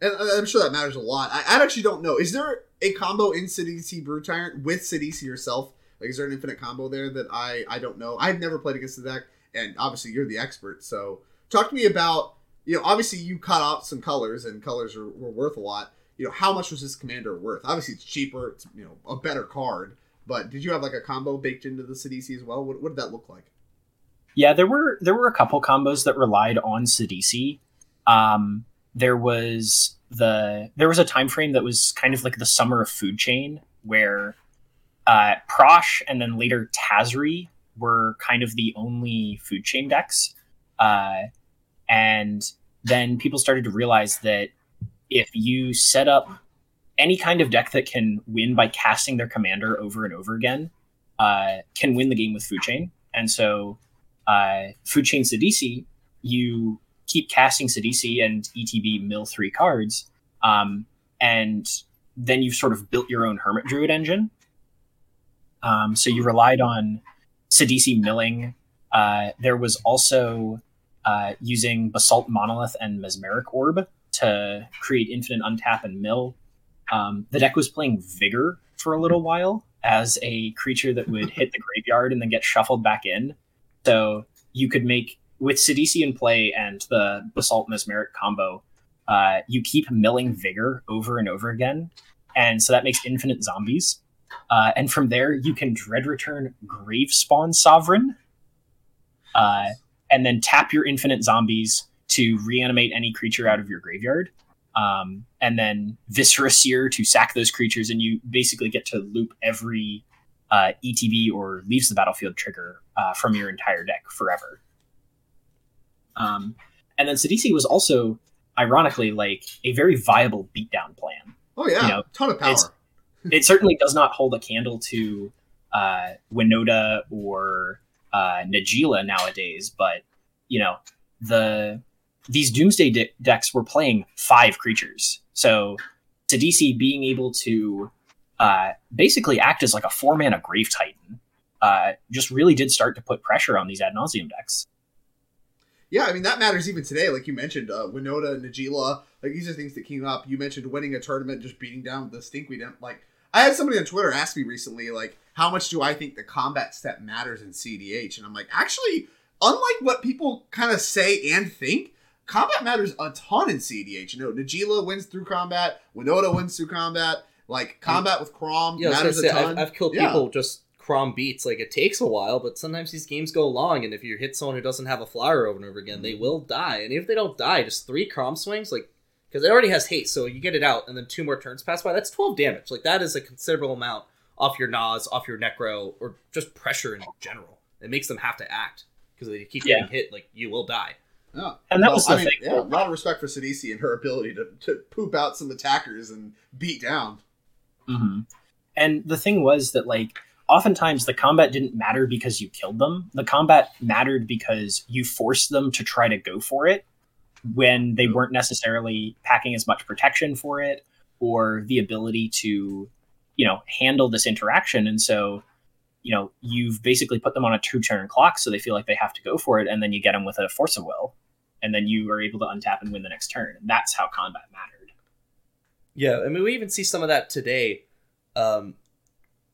And uh, I'm sure that matters a lot. I, actually don't know. Is there a combo in Sidisi Brood Tyrant with Sidisi yourself? Like, is there an infinite combo there that I I don't know? I've never played against the deck, and obviously you're the expert. So talk to me about you know obviously you cut out some colors, and colors are, were worth a lot you know, how much was this commander worth? Obviously, it's cheaper. It's you know a better card. But did you have like a combo baked into the Sidisi as well? What, what did that look like? Yeah, there were there were a couple combos that relied on Sidisi. Um, there was the there was a time frame that was kind of like the summer of food chain where uh, Prossh and then later Tazri were kind of the only food chain decks. Uh, and then people started to realize that if you set up any kind of deck that can win by casting their commander over and over again, uh, can win the game with Food Chain. And so, uh, Food Chain Sidisi, you keep casting Sidisi and ETB mill three cards, um, and then you've sort of built your own Hermit Druid engine. Um, so you relied on Sidisi milling Uh, there was also uh, using Basalt Monolith and Mesmeric Orb to create infinite untap and mill. Um, the deck was playing Vigor for a little while as a creature that would hit the graveyard and then get shuffled back in. So you could make with Sidisi in play and the Basalt Mesmeric combo, uh, you keep milling Vigor over and over again, and so that makes infinite zombies. Uh, and from there, you can Dread Return Grave Spawn Sovereign, uh, and then tap your infinite zombies to reanimate any creature out of your graveyard. Um, and then Viscera Seer to sack those creatures, and you basically get to loop every uh, ETB or leaves the battlefield trigger uh, from your entire deck forever. Um, and then Sidisi was also, ironically, like a very viable beatdown plan. Oh yeah, You know, ton of power. it certainly does not hold a candle to uh, Winota or uh, Najeela nowadays, but you know the these Doomsday de- decks were playing five creatures, so Sidisi being able to uh, basically act as like a four mana Grave Titan uh, just really did start to put pressure on these ad nauseam decks. Yeah, I mean that matters even today. Like you mentioned, uh, Winota, Najeela, like these are things that came up. You mentioned winning a tournament, just beating down the stinkweed. Like I had somebody on Twitter ask me recently, like, how much do I think the combat step matters in CDH? And I'm like, actually, unlike what people kind of say and think, combat matters a ton in CDH. You know, Najeela wins through combat, Winota wins through combat. Like combat with Kraum Yeah, matters gonna a ton. I've, I've killed Yeah. people just Kraum beats. Like it takes a while, but sometimes these games go long, and if you hit someone who doesn't have a flower over and over again, Mm-hmm. they will die. And if they don't die, just three Kraum swings, like because it already has haste, so you get it out, and then two more turns pass by. That's twelve damage. Like that is a considerable amount off your Nas, off your Necro, or just pressure in general. It makes them have to act because they keep Yeah. getting hit. Like you will die. Yeah. And that Well, was the I mean, thing. Yeah, a lot of respect for Sidisi and her ability to, to poop out some attackers and beat down. hmm And the thing was that like oftentimes the combat didn't matter because you killed them. The combat mattered because you forced them to try to go for it when they weren't necessarily packing as much protection for it or the ability to, you know, handle this interaction. And so, you know, you've basically put them on a two turn clock so they feel like they have to go for it, and then you get them with a force of will. And then you are able to untap and win the next turn. And that's how combat mattered. Yeah, I mean, we even see some of that today. Um,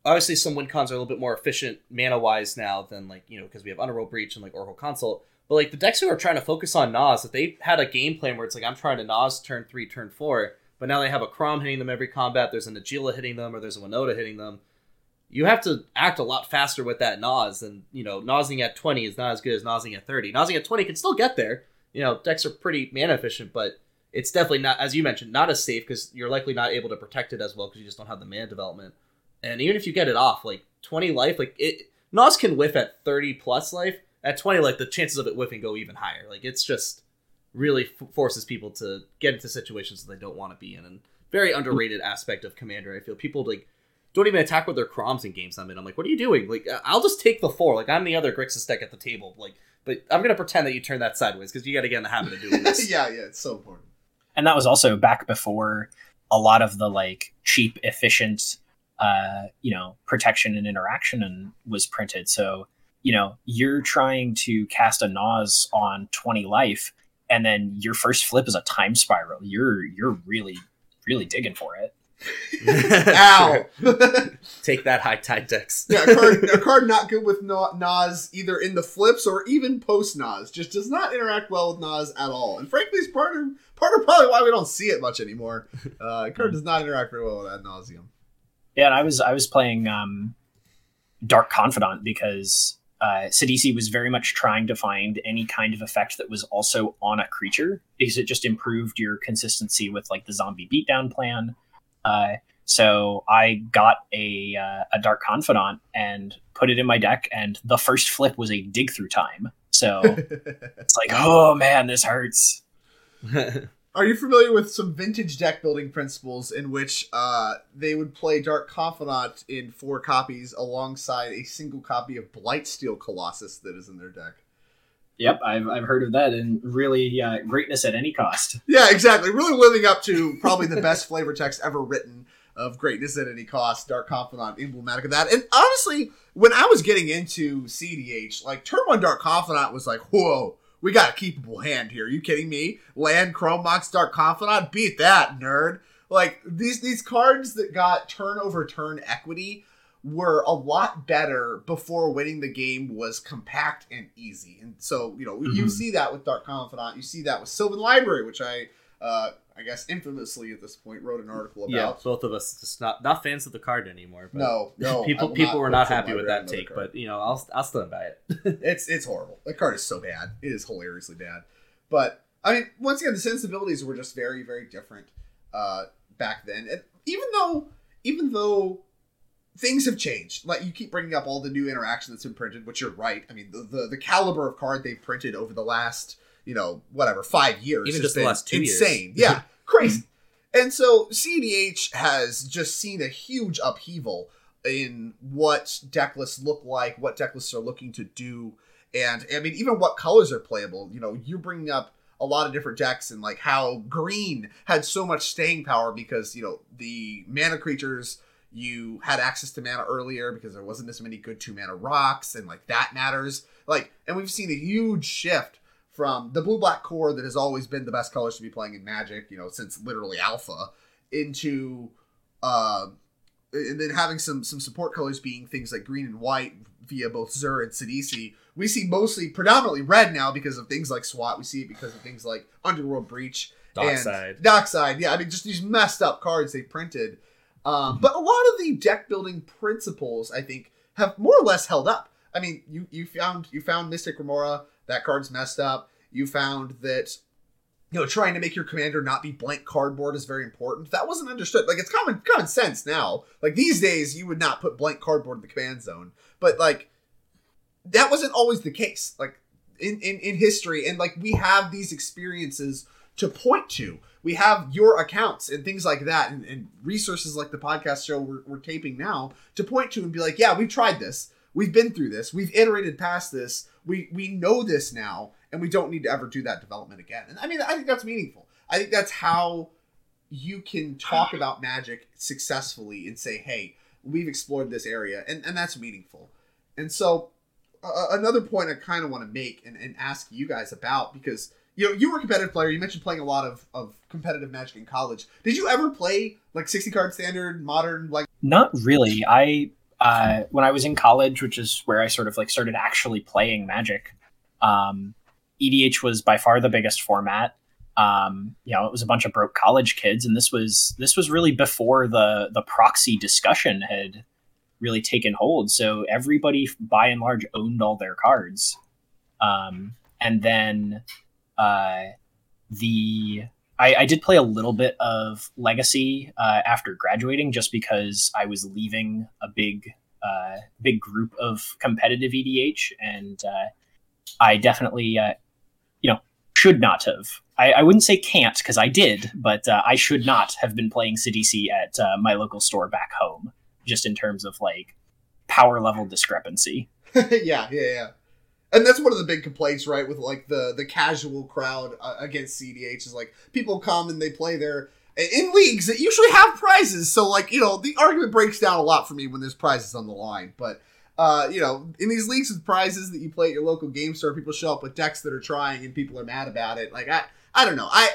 obviously, some win cons are a little bit more efficient mana wise now than like you know because we have Underworld Breach and like Oracle Consult. But like the decks who are trying to focus on Nas, if they had a game plan where it's like I'm trying to Nas turn three, turn four, but now they have a Kraum hitting them every combat, there's an Agila hitting them, or there's a Winota hitting them. You have to act a lot faster with that Nas, and you know Nosing at twenty is not as good as Nosing at thirty. Nosing at twenty can still get there. You know decks are pretty mana efficient, but it's definitely not, as you mentioned, not as safe because you're likely not able to protect it as well because you just don't have the mana development. And even if you get it off, like 20 life, like it, Nos can whiff at 30 plus life. At 20 life, the chances of it whiffing go even higher. Like it's just really f- forces people to get into situations that they don't want to be in. And very underrated aspect of Commander. I feel people like don't even attack with their Kraums in games I'm in. I'm like, what are you doing? Like, I'll just take the four. Like, I'm the other Grixis deck at the table. Like, but I'm gonna pretend that you turn that sideways because you got to get in the habit of doing this. yeah, yeah, it's so important. and that was also back before a lot of the like cheap efficient uh you know protection and interaction and was printed so you know you're trying to cast a Nas on 20 life and then your first flip is a time spiral you're you're really really digging for it Ow! Take that high tide decks. yeah, a card, a card not good with Na- Nas either in the flips or even post Nas. Just does not interact well with Nas at all. And frankly, it's part of part of probably why we don't see it much anymore. Uh, a card does not interact very well with ad nauseam. yeah and i was i was playing um dark confidant because uh, Sidisi was very much trying to find any kind of effect that was also on a creature because it just improved your consistency with like the zombie beatdown plan. Uh, so I got a uh, a dark confidant and put it in my deck, and the first flip was a dig through time. So it's like, oh man, this hurts. Are you familiar with some vintage deck building principles in which uh, they would play Dark Confidant in four copies alongside a single copy of Blightsteel Colossus that is in their deck? Yep, I've, I've heard of that, and really uh, greatness at any cost. Yeah, exactly. Really living up to probably the best flavor text ever written. of greatness at any cost, Dark Confidant emblematic of that. And honestly, when I was getting into CDH, like turn one Dark Confidant was like, whoa, we got a keepable hand here. Are you kidding me? Land Chrome Mox Dark Confidant? Beat that, nerd. Like these these cards that got turn over turn equity were a lot better before winning the game was compact and easy. And so, you know, mm-hmm. you see that with Dark Confidant, you see that with Sylvan Library, which I uh, I guess infamously at this point wrote an article about. Yeah, both of us just not not fans of the card anymore. no, no. People people were not happy with that take, but you know, I'll I'll stand by it. it's it's horrible. The card is so bad. It is hilariously bad. But I mean, once again, the sensibilities were just very very different uh, back then. And even though even though things have changed. Like you keep bringing up all the new interaction that's been printed, which you're right. I mean, the the, the caliber of card they've printed over the last you know, whatever, five years. Even just the last two insane. years. yeah, crazy. And so CDH has just seen a huge upheaval in what deck lists look like, what deck lists are looking to do, and I mean, even what colors are playable. You know, you're bringing up a lot of different decks and like how green had so much staying power because you know the mana creatures you had access to mana earlier because there wasn't as many good two mana rocks and like that matters like and we've seen a huge shift from the blue black core that has always been the best colors to be playing in Magic, you know, since literally Alpha, into uh, and then having some some support colors being things like green and white via both Zur and Sidisi. We see mostly predominantly red now because of things like SWAT. We see it because of things like Underworld Breach. Dockside. Dockside, yeah. I mean, just these messed up cards they printed. Um, mm-hmm. But a lot of the deck building principles, I think, have more or less held up. I mean, you you found you found Mystic Remora that card's messed up. You found that you know trying to make your commander not be blank cardboard is very important. That wasn't understood. Like it's common common sense now. Like these days, you would not put blank cardboard in the command zone, but like that wasn't always the case. Like in in, in history, and like we have these experiences to point to. We have your accounts and things like that, and, and resources like the podcast show we're, we're taping now to point to and be like, yeah, we've tried this. We've been through this. We've iterated past this. We we know this now, and we don't need to ever do that development again. And I mean, I think that's meaningful. I think that's how you can talk about magic successfully and say, "Hey, we've explored this area," and and that's meaningful. And so, uh, another point I kind of want to make and, and ask you guys about because you know you were a competitive player. You mentioned playing a lot of of competitive magic in college. Did you ever play like sixty card standard, modern, like? Not really. I uh, when I was in college, which is where I sort of like started actually playing Magic, um, EDH was by far the biggest format. Um, you know, it was a bunch of broke college kids, and this was this was really before the the proxy discussion had really taken hold. So everybody, by and large, owned all their cards. Um, and then uh, the I, I, did play a little bit of Legacy uh, after graduating, just because I was leaving a big, uh, big group of competitive EDH, and uh, I definitely, uh, you know, should not have. I, I wouldn't say can't because I did, but I should not have been playing Sidisi at my local store back home, just in terms of like power level discrepancy. yeah, yeah, yeah and that's one of the big complaints, right, with like the the casual crowd uh, against CDH is like people come and they play their in leagues that usually have prizes. So like you know the argument breaks down a lot for me when there's prizes on the line. But uh, you know in these leagues with prizes that you play at your local game store, people show up with decks that are trying and people are mad about it. Like I I don't know I.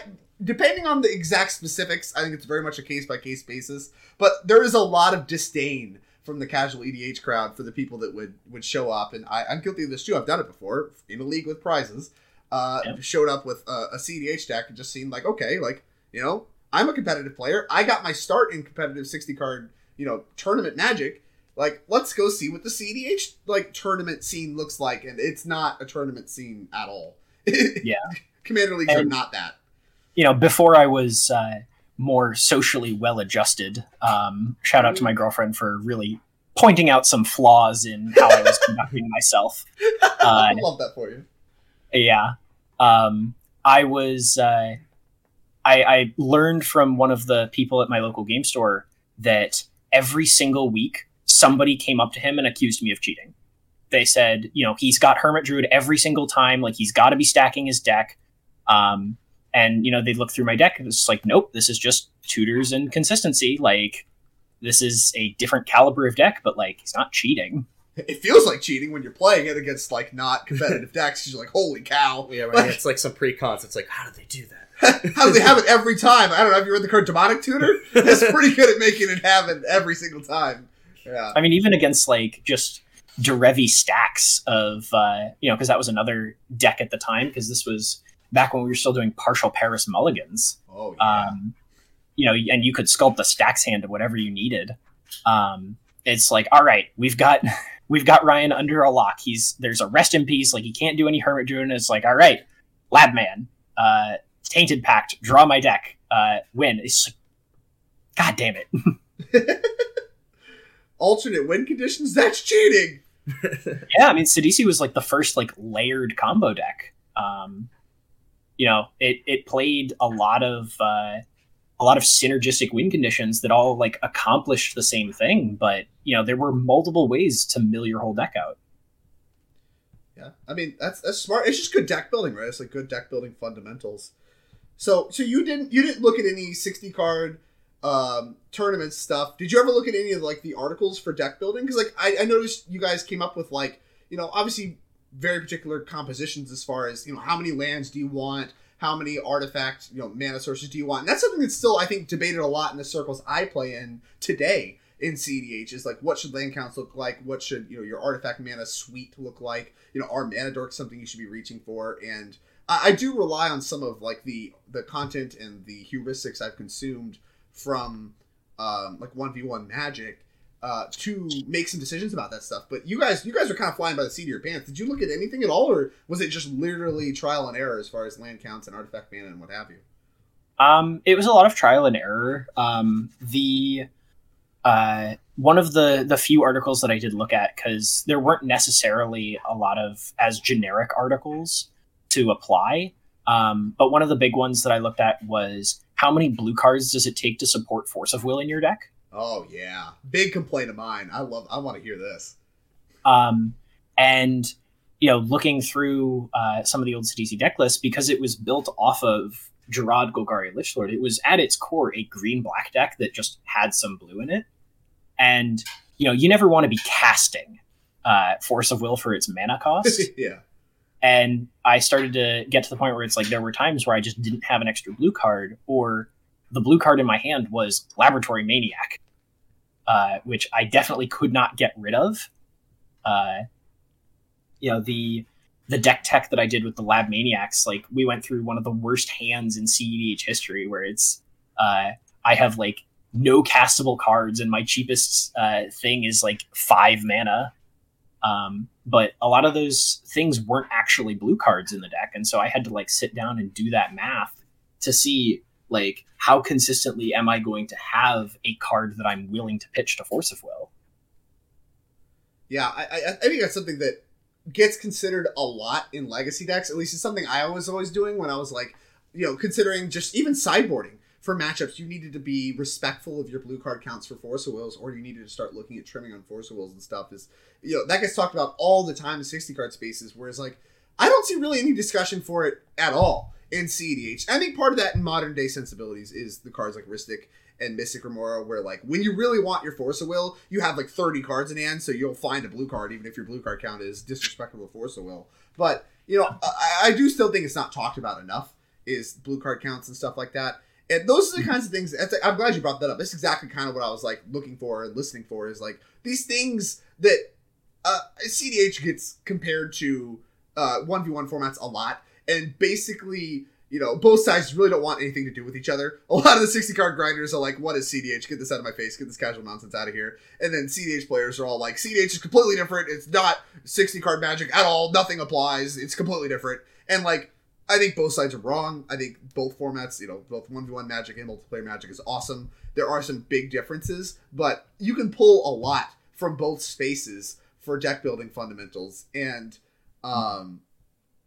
Depending on the exact specifics, I think it's very much a case by case basis. But there is a lot of disdain from the casual EDH crowd for the people that would would show up. And I, am guilty of this too. I've done it before in a league with prizes. Uh, yep. Showed up with a, a CDH deck and just seemed like okay, like you know, I'm a competitive player. I got my start in competitive 60 card, you know, tournament magic. Like, let's go see what the CDH like tournament scene looks like, and it's not a tournament scene at all. yeah, Commander leagues and, are not that. You know, before I was uh, more socially well adjusted. Um, shout out to my girlfriend for really pointing out some flaws in how I was conducting myself. Uh, I love that for you. Yeah. Um, I was, uh, I, I learned from one of the people at my local game store that every single week somebody came up to him and accused me of cheating. They said, you know, he's got Hermit Druid every single time, like he's got to be stacking his deck. Um, and you know they'd look through my deck and it's like nope this is just tutors and consistency like this is a different caliber of deck, but like he's not cheating. It feels like cheating when you're playing it against like not competitive decks. You're like, holy cow! Yeah, right. it's like some pre-cons. It's like, how do they do that? How do they have it every time? I don't know. Have you read the card Demonic Tutor? It's pretty good at making it happen every single time. Yeah. I mean, even against like just Derevi stacks of uh, you know, because that was another deck at the time. Because this was back when we were still doing partial Paris mulligans. Oh yeah. Um, you know, and you could sculpt the stacks hand to whatever you needed. Um, it's like, all right, we've got we've got Ryan under a lock. He's there's a rest in peace. Like he can't do any hermit druid. It's like, all right, lab man, uh, tainted pact, draw my deck, uh, win. It's like, god damn it. Alternate win conditions. That's cheating. yeah, I mean, Sidisi was like the first like layered combo deck. Um, you know, it it played a lot of uh, a lot of synergistic win conditions that all like accomplished the same thing, but you know, there were multiple ways to mill your whole deck out. Yeah, I mean that's that's smart. It's just good deck building, right? It's like good deck building fundamentals. So so you didn't you didn't look at any sixty card um, tournament stuff. Did you ever look at any of like the articles for deck building? Because like I, I noticed you guys came up with like you know obviously very particular compositions as far as you know how many lands do you want, how many artifact you know mana sources do you want, and that's something that's still I think debated a lot in the circles I play in today in CDH is like what should land counts look like, what should you know your artifact mana suite look like, you know are mana dorks something you should be reaching for, and I, I do rely on some of like the the content and the heuristics I've consumed from um, like one v one Magic uh, to make some decisions about that stuff. But you guys, you guys are kind of flying by the seat of your pants. Did you look at anything at all, or was it just literally trial and error as far as land counts and artifact mana and what have you? Um, it was a lot of trial and error. Um, the uh, one of the the few articles that I did look at because there weren't necessarily a lot of as generic articles to apply. Um, but one of the big ones that I looked at was how many blue cards does it take to support Force of Will in your deck? Oh yeah, big complaint of mine. I love. I want to hear this. Um, and you know, looking through uh, some of the old Sidisi deck lists because it was built off of Jarad Golgari Lichlord, it was at its core a green black deck that just had some blue in it. And you know, you never want to be casting uh, Force of Will for its mana cost. yeah. And I started to get to the point where it's like there were times where I just didn't have an extra blue card, or the blue card in my hand was Laboratory Maniac, uh, which I definitely could not get rid of. Uh, you know the the deck tech that I did with the Lab Maniacs, like we went through one of the worst hands in CEDH history, where it's uh, I have like no castable cards, and my cheapest uh, thing is like five mana. Um, but a lot of those things weren't actually blue cards in the deck, and so I had to like sit down and do that math to see like how consistently am I going to have a card that I'm willing to pitch to Force of Will. Yeah, I, I, I think that's something that gets considered a lot in legacy decks. At least it's something I was always doing when I was like, you know, considering just even sideboarding for matchups. You needed to be respectful of your blue card counts for Force of Wills, or you needed to start looking at trimming on Force of Wills and stuff. Is you know that gets talked about all the time in sixty card spaces. Whereas like I don't see really any discussion for it at all in CEDH. I think part of that in modern day sensibilities is the cards like Rhystic and Mystic Remora, where like when you really want your Force of Will, you have like 30 cards in hand, so you'll find a blue card, even if your blue card count is disrespectful to Force of Will. But, you know, I, I do still think it's not talked about enough, is blue card counts and stuff like that. And those are the kinds of things. I'm glad you brought that up. That's exactly kind of what I was like looking for and listening for. Is like these things that uh, CDH gets compared to uh, one v one formats a lot, and basically you know, both sides really don't want anything to do with each other. A lot of the 60 card grinders are like, what is CDH? Get this out of my face. Get this casual nonsense out of here. And then CDH players are all like, CDH is completely different. It's not 60 card magic at all. Nothing applies. It's completely different. And like, I think both sides are wrong. I think both formats, you know, both 1v1 magic and multiplayer magic is awesome. There are some big differences, but you can pull a lot from both spaces for deck building fundamentals. And, um,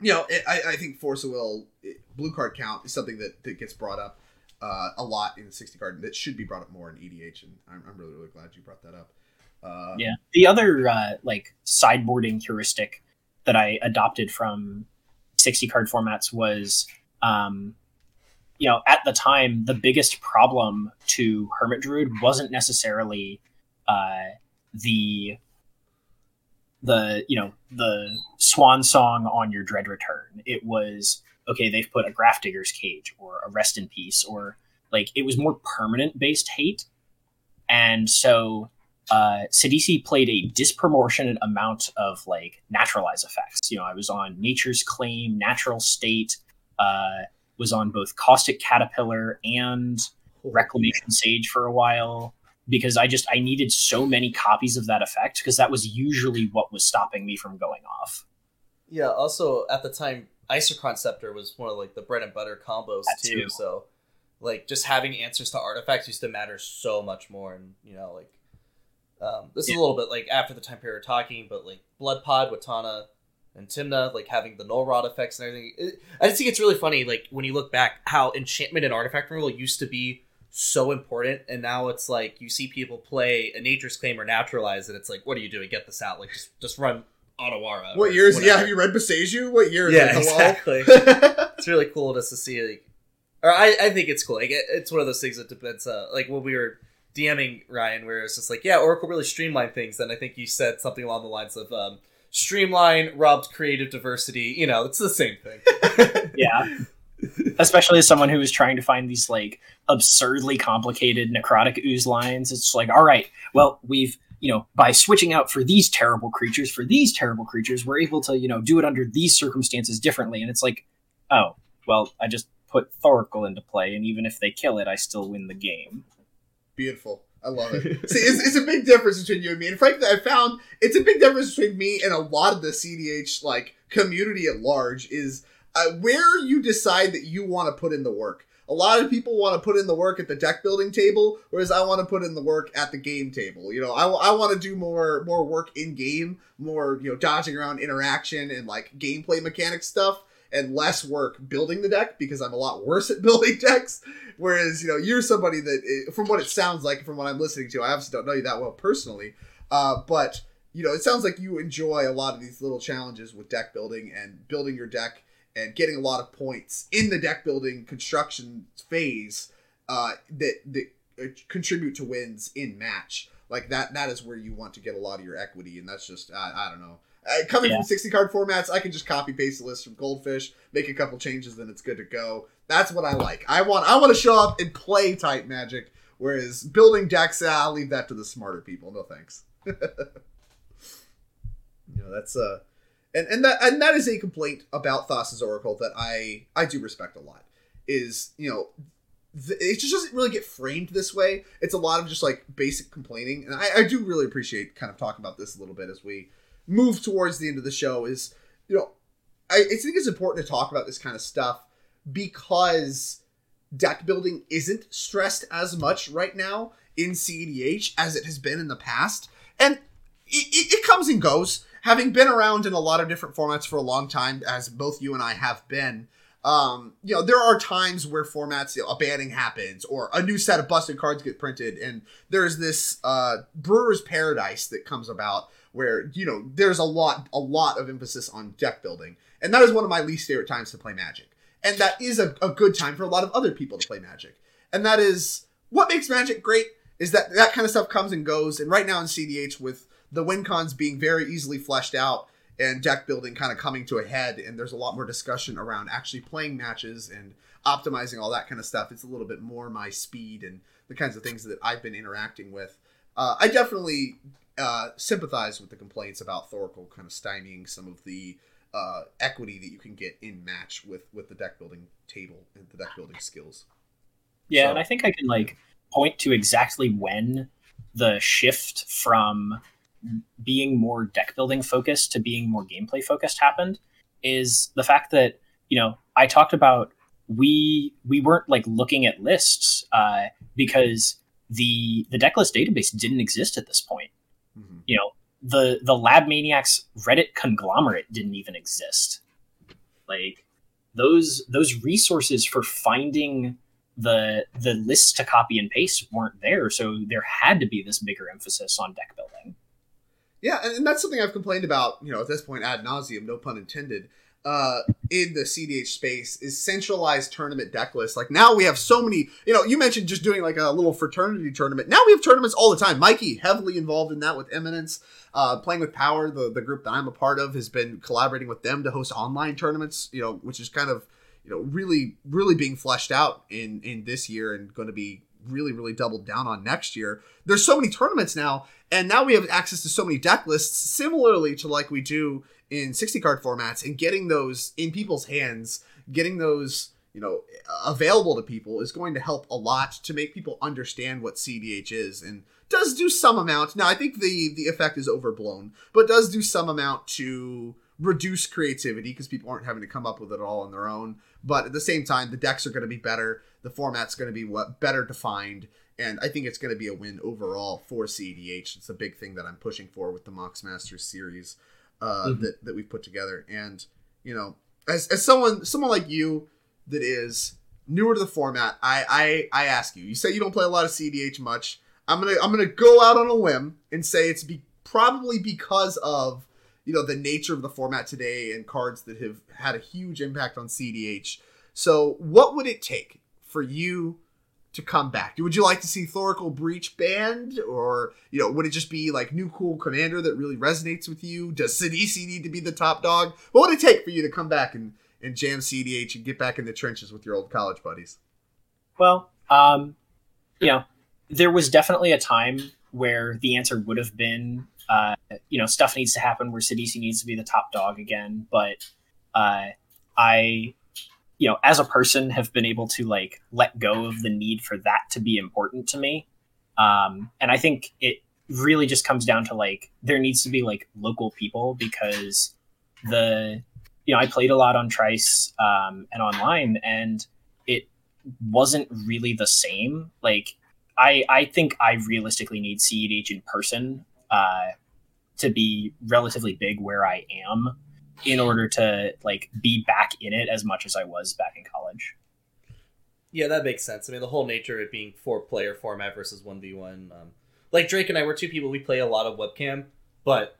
you know, it, I, I think Force of Will it, blue card count is something that, that gets brought up uh, a lot in the 60 card that should be brought up more in EDH, and I'm, I'm really really glad you brought that up. Uh, yeah, the other uh, like sideboarding heuristic that I adopted from 60 card formats was um, you know, at the time, the biggest problem to Hermit Druid wasn't necessarily uh, the the you know the swan song on your dread return. It was okay. They've put a Grafdigger's Cage or a Rest in Peace or like it was more permanent based hate, and so uh, Sidisi played a disproportionate amount of like naturalize effects. You know, I was on Nature's Claim, Natural State, uh, was on both Caustic Caterpillar and Reclamation Sage for a while because I just I needed so many copies of that effect because that was usually what was stopping me from going off. Yeah. Also, at the time, Isochron Scepter was one of like the bread and butter combos too, too. So, like, just having answers to artifacts used to matter so much more, and you know, like um, this yeah. is a little bit like after the time period we're talking, but like Blood Pod, Watana, and Tymna, like having the null rod effects and everything. It, I just think it's really funny, like when you look back, how enchantment and artifact removal used to be so important, and now it's like you see people play a Nature's Claim or Naturalize, and it's like, what are you doing? Get this out! Like just just run Otawara. What years? Yeah, have you read Boseiju? What year? Yeah, exactly. it's really cool just to see like, or I I think it's cool. Like it, it's one of those things that depends. Uh, like when we were DMing Ryan, where it's just like, yeah, Oracle really streamlined things. Then I think you said something along the lines of um, streamline, robbed creative diversity. You know, it's the same thing. yeah. Especially as someone who is trying to find these like absurdly complicated necrotic ooze lines, it's like, all right, well, we've you know, by switching out for these terrible creatures for these terrible creatures, we're able to, you know, do it under these circumstances differently. And it's like, oh, well, I just put Thoracle into play, and even if they kill it, I still win the game. Beautiful. I love it. See, it's, it's a big difference between you and me. And frankly, I found it's a big difference between me and a lot of the CDH like community at large is uh, where you decide that you want to put in the work. A lot of people want to put in the work at the deck building table, whereas I want to put in the work at the game table. You know, I, I want to do more more work in game, more you know dodging around interaction and like gameplay mechanic stuff and less work building the deck because I'm a lot worse at building decks. Whereas, you know, you're somebody that, eh, from what it sounds like, from what I'm listening to, I obviously don't know you that well personally, uh, but, you know, it sounds like you enjoy a lot of these little challenges with deck building and building your deck and getting a lot of points in the deck building construction phase uh, that, that uh, contribute to wins in match. Like that, that is where you want to get a lot of your equity, and that's just I, I don't know. Uh, coming yeah. from 60 card formats, I can just copy paste the list from Goldfish, make a couple changes, then it's good to go. That's what I like. I want I want to show up and play type magic, whereas building decks, ah, I'll leave that to the smarter people. No thanks. you know, that's uh and, and that and that is a complaint about Thassa's Oracle that I I do respect a lot. Is, you know, it just doesn't really get framed this way. It's a lot of just like basic complaining, and I, I do really appreciate kind of talking about this a little bit as we move towards the end of the show is, you know, I, I think it's important to talk about this kind of stuff because deck building isn't stressed as much right now in CEDH as it has been in the past. And it, it, it, comes and goes. Having been around in a lot of different formats for a long time, as both you and I have been, um, you know, there are times where formats, you know, a banning happens or a new set of busted cards get printed, and there's this uh, Brewer's Paradise that comes about where you know there's a lot a lot of emphasis on deck building. And that is one of my least favorite times to play magic. And that is a, a good time for a lot of other people to play magic. And that is what makes magic great is that that kind of stuff comes and goes. And right now in cdh with the win cons being very easily fleshed out and deck building kind of coming to a head and there's a lot more discussion around actually playing matches and optimizing all that kind of stuff it's a little bit more my speed and the kinds of things that i've been interacting with uh, i definitely uh, sympathize with the complaints about Thoracle kind of stymieing some of the uh, equity that you can get in match with with the deck building table and the deck building skills. Yeah, so. and I think I can like point to exactly when the shift from being more deck building focused to being more gameplay focused happened is the fact that you know I talked about we we weren't like looking at lists uh, because the the decklist database didn't exist at this point Mm-hmm. You know, the the Lab Maniacs Reddit conglomerate didn't even exist. Like those those resources for finding the the lists to copy and paste weren't there, so there had to be this bigger emphasis on deck building. Yeah, and, that's something I've complained about, you know, at this point ad nauseam, no pun intended. uh, in the CDH space is centralized tournament deck lists. Like now we have so many. You know, you mentioned just doing like a little fraternity tournament. Now we have tournaments all the time. Mikey heavily involved in that with Eminence. Uh, playing with Power, the the group that I'm a part of, has been collaborating with them to host online tournaments. You know, which is kind of you know really really being fleshed out in in this year and going to be really really doubled down on next year. There's so many tournaments now, and now we have access to so many deck lists, similarly to like we do in 60 card formats, and getting those in people's hands, getting those you know available to people is going to help a lot to make people understand what CDH is and does do some amount. Now I think the the effect is overblown, but does do some amount to reduce creativity because people aren't having to come up with it all on their own. But at the same time, the decks are going to be better. The format's going to be what better defined, and I think it's going to be a win overall for CDH. It's a big thing that I'm pushing for with the Mox Masters series uh, mm-hmm. that that we've put together. And you know, as as someone someone like you that is newer to the format, I I I ask you. You say you don't play a lot of CDH much. I'm gonna I'm gonna go out on a limb and say it's be probably because of you know the nature of the format today and cards that have had a huge impact on CDH. So, what would it take for you to come back? Would you like to see Thoracle Breach banned, or you know, would it just be like new cool commander that really resonates with you? Does Sidisi need to be the top dog? What would it take for you to come back and and jam CDH and get back in the trenches with your old college buddies? Well, um, you know, there was definitely a time where the answer would have been uh, you know, stuff needs to happen where Sidisi needs to be the top dog again. But uh, I, you know, as a person, have been able to like let go of the need for that to be important to me. Um, and I think it really just comes down to like there needs to be like local people because the you know I played a lot on Trice um, and online, and it wasn't really the same. Like I I think I realistically need CEDH in person uh, to be relatively big where I am in order to like be back in it as much as I was back in college. Yeah, that makes sense. I mean, the whole nature of it being four player format versus one v one. Um, like Drake and I, we're two people. We play a lot of webcam, but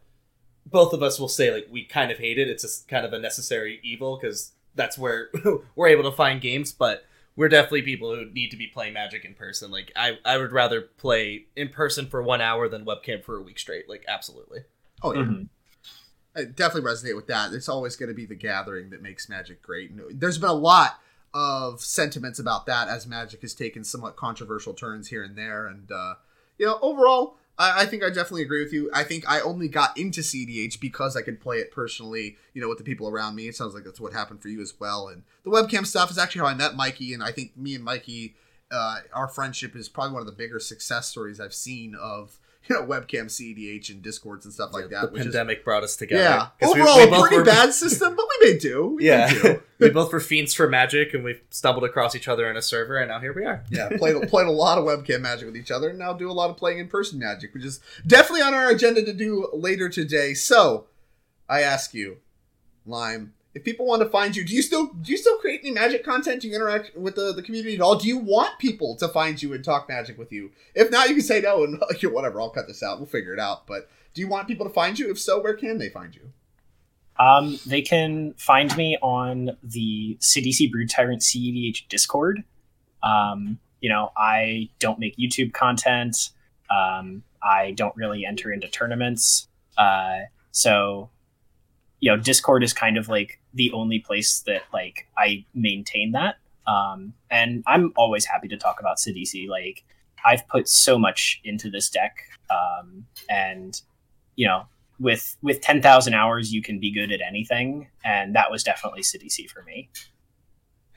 both of us will say like we kind of hate it. It's just kind of a necessary evil because that's where we're able to find games. But we're definitely people who need to be playing Magic in person. Like I, I would rather play in person for one hour than webcam for a week straight. Like absolutely. Oh yeah. Mm-hmm. I definitely resonate with that. It's always going to be the gathering that makes Magic great. And There's been a lot of sentiments about that as Magic has taken somewhat controversial turns here and there, and uh, you know, overall, I, I, think I definitely agree with you. I think I only got into CDH because I could play it personally, you know, with the people around me. It sounds like that's what happened for you as well. And the webcam stuff is actually how I met Mikey, and I think me and Mikey, uh, our friendship is probably one of the bigger success stories I've seen of you know webcam CDH and discords and stuff like that. The pandemic is, brought us together. Yeah, overall we, we a pretty were, bad system, but we made do. We yeah, do. we both were fiends for magic, and we stumbled across each other in a server, and now here we are. Yeah, played played a lot of webcam magic with each other, and now do a lot of playing in person magic, which is definitely on our agenda to do later today. So, I ask you, Lime, if people want to find you, do you still do you still create any magic content? Do you interact with the, the community at all? Do you want people to find you and talk magic with you? If not, you can say no and whatever. I'll cut this out. We'll figure it out. But do you want people to find you? If so, where can they find you? Um, they can find me on the Sidisi Brood Tyrant CEDH Discord. Um, you know, I don't make YouTube content. Um, I don't really enter into tournaments. Uh, so you know discord is kind of like the only place that like i maintain that. Um and i'm always happy to talk about Sidisi. like i've put so much into this deck um and you know with with 10,000 hours you can be good at anything and that was definitely Sidisi for me.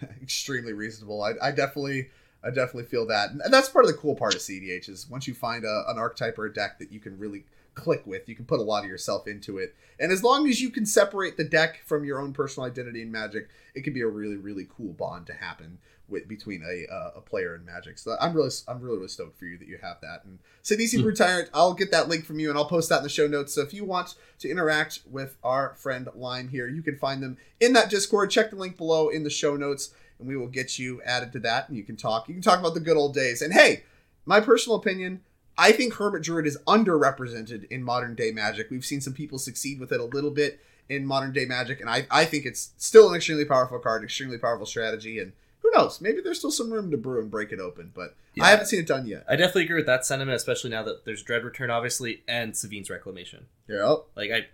Extremely reasonable. I, I definitely I definitely feel that, and that's part of the cool part of CDH is once you find a, an archetype or a deck that you can really click with. You can put a lot of yourself into it. And as long as you can separate the deck from your own personal identity in Magic, it can be a really, really cool bond to happen with between a uh, a player and Magic. So I'm really I'm really, really stoked for you that you have that. And Sidisi mm. Brood Tyrant, I'll get that link from you and I'll post that in the show notes. So if you want to interact with our friend Lime here, you can find them in that Discord. Check the link below in the show notes and we will get you added to that and you can talk. You can talk about the good old days. And hey, my personal opinion, I think Hermit Druid is underrepresented in modern day Magic. We've seen some people succeed with it a little bit in modern day Magic, and I, I think it's still an extremely powerful card, extremely powerful strategy, and who knows? Maybe there's still some room to brew and break it open, but Yeah. I haven't seen it done yet. I definitely agree with that sentiment, especially now that there's Dread Return, obviously, and Sevinne's Reclamation. Yeah. Like I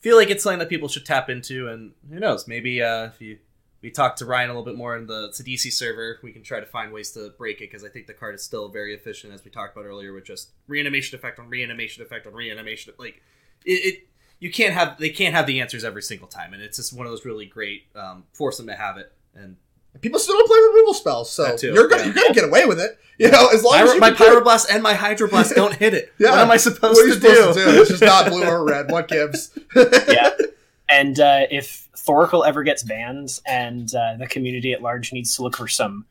feel like it's something that people should tap into, and who knows? Maybe uh, if you we talked to Ryan a little bit more in the Sidisi server, we can try to find ways to break it because I think the card is still very efficient, as we talked about earlier, with just reanimation effect on reanimation effect on reanimation. Like it, it you can't have they can't have the answers every single time, and it's just one of those really great um, force them to have it. And People still don't play removal spells, so too, you're gonna yeah. you're gonna get away with it. You know, as long as you my can do it. pyroblast and my hydroblast don't hit it. Yeah. What am I What supposed, are you to, supposed do? to do? It's just not blue or red. What gives? yeah. And uh, if Thoracle ever gets banned, and uh, the community at large needs to look for some,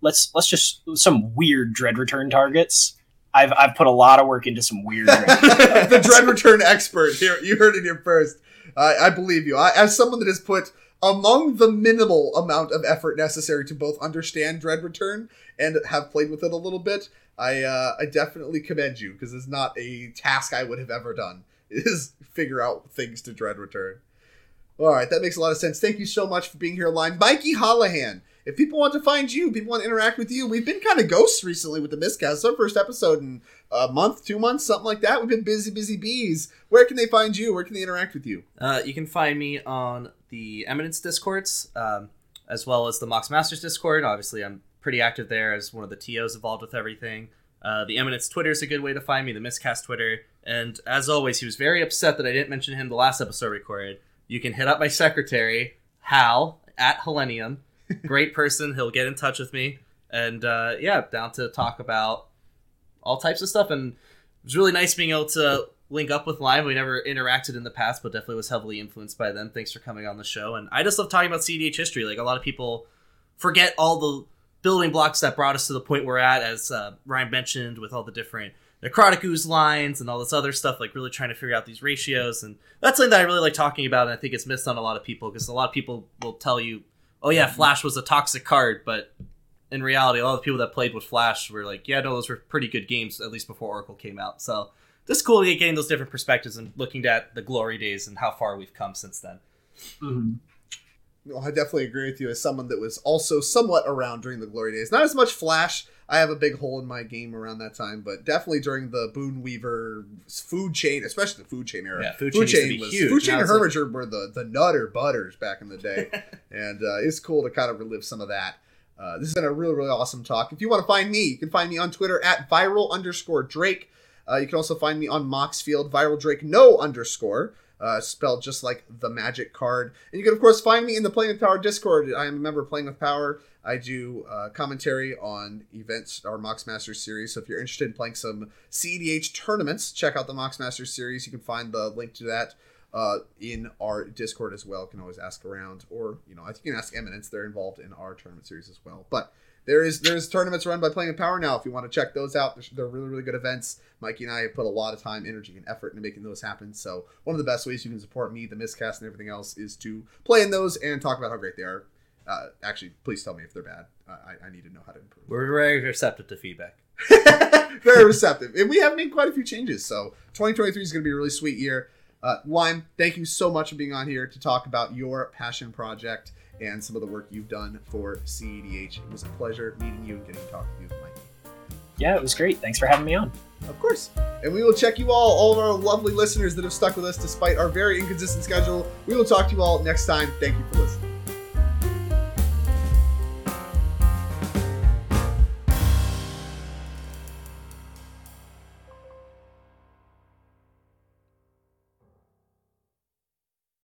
let's let's just some weird dread return targets. I've I've put a lot of work into some weird. Dread the dread return expert here. You heard it here first. I I believe you. I, as someone that has put among the minimal amount of effort necessary to both understand dread return and have played with it a little bit, I uh, I definitely commend you because it's not a task I would have ever done. Is figure out things to dread return. All right, that makes a lot of sense. Thank you so much for being here live, Mikey Hollahan. If people want to find you, people want to interact with you, we've been kind of ghosts recently with the Miscast. It's our first episode in a month, two months, something like that. We've been busy, busy bees. Where can they find you? Where can they interact with you? Uh, you can find me on the Eminence Discords, um, as well as the Mox Masters Discord. Obviously, I'm pretty active there as one of the TOs involved with everything. Uh, the Eminence Twitter is a good way to find me, the Miscast Twitter. And as always, he was very upset that I didn't mention him the last episode recorded. You can hit up my secretary, Hal, at Hellenium. Great person. He'll get in touch with me. And uh, yeah, down to talk about all types of stuff. And it was really nice being able to link up with Lime. We never interacted in the past, but definitely was heavily influenced by them. Thanks for coming on the show. And I just love talking about cEDH history. Like a lot of people forget all the building blocks that brought us to the point we're at, as uh, Ryan mentioned, with all the different necrotic ooze lines and all this other stuff. Like really trying to figure out these ratios, and that's something that I really like talking about. And I think it's missed on a lot of people because a lot of people will tell you, "Oh yeah, Flash was a toxic card," but in reality, a lot of people that played with Flash were like, "Yeah, no, those were pretty good games, at least before Oracle came out." So just cool to get getting those different perspectives and looking at the glory days and how far we've come since then. Mhm. No, I definitely agree with you as someone that was also somewhat around during the glory days. Not as much Flash. I have a big hole in my game around that time, but definitely during the Boonweaver food chain, especially the food chain era. Yeah, food chain used to be huge. Food chain and like- were the, the nutter butters back in the day. and uh, it's cool to kind of relive some of that. Uh, this has been a really, really awesome talk. If you want to find me, you can find me on Twitter at viral underscore Drake. Uh, you can also find me on Moxfield, viral Drake, no underscore, uh, spelled just like the magic card. And you can, of course, find me in the Playing with Power Discord. I am a member of Playing with Power. I do uh, commentary on events, our Mox Masters series. So if you're interested in playing some CEDH tournaments, check out the Mox Masters series. You can find the link to that uh, in our Discord as well. You can always ask around, or you know, I think you can ask Eminence. They're involved in our tournament series as well. But there is there's tournaments run by Playing with Power now. If you want to check those out, they're, they're really really good events. Mikey and I have put a lot of time, energy, and effort into making those happen. So one of the best ways you can support me, the miscast, and everything else is to play in those and talk about how great they are. Uh, actually, please tell me if they're bad. Uh, I, I need to know how to improve. We're very receptive to feedback. very receptive. And we have made quite a few changes. So 2023 is going to be a really sweet year. Uh, Lime, thank you so much for being on here to talk about your passion project and some of the work you've done for CEDH. It was a pleasure meeting you and getting to talk to you, Mike. Yeah, it was great. Thanks for having me on. Of course. And we will check you all, all of our lovely listeners that have stuck with us despite our very inconsistent schedule. We will talk to you all next time. Thank you for listening.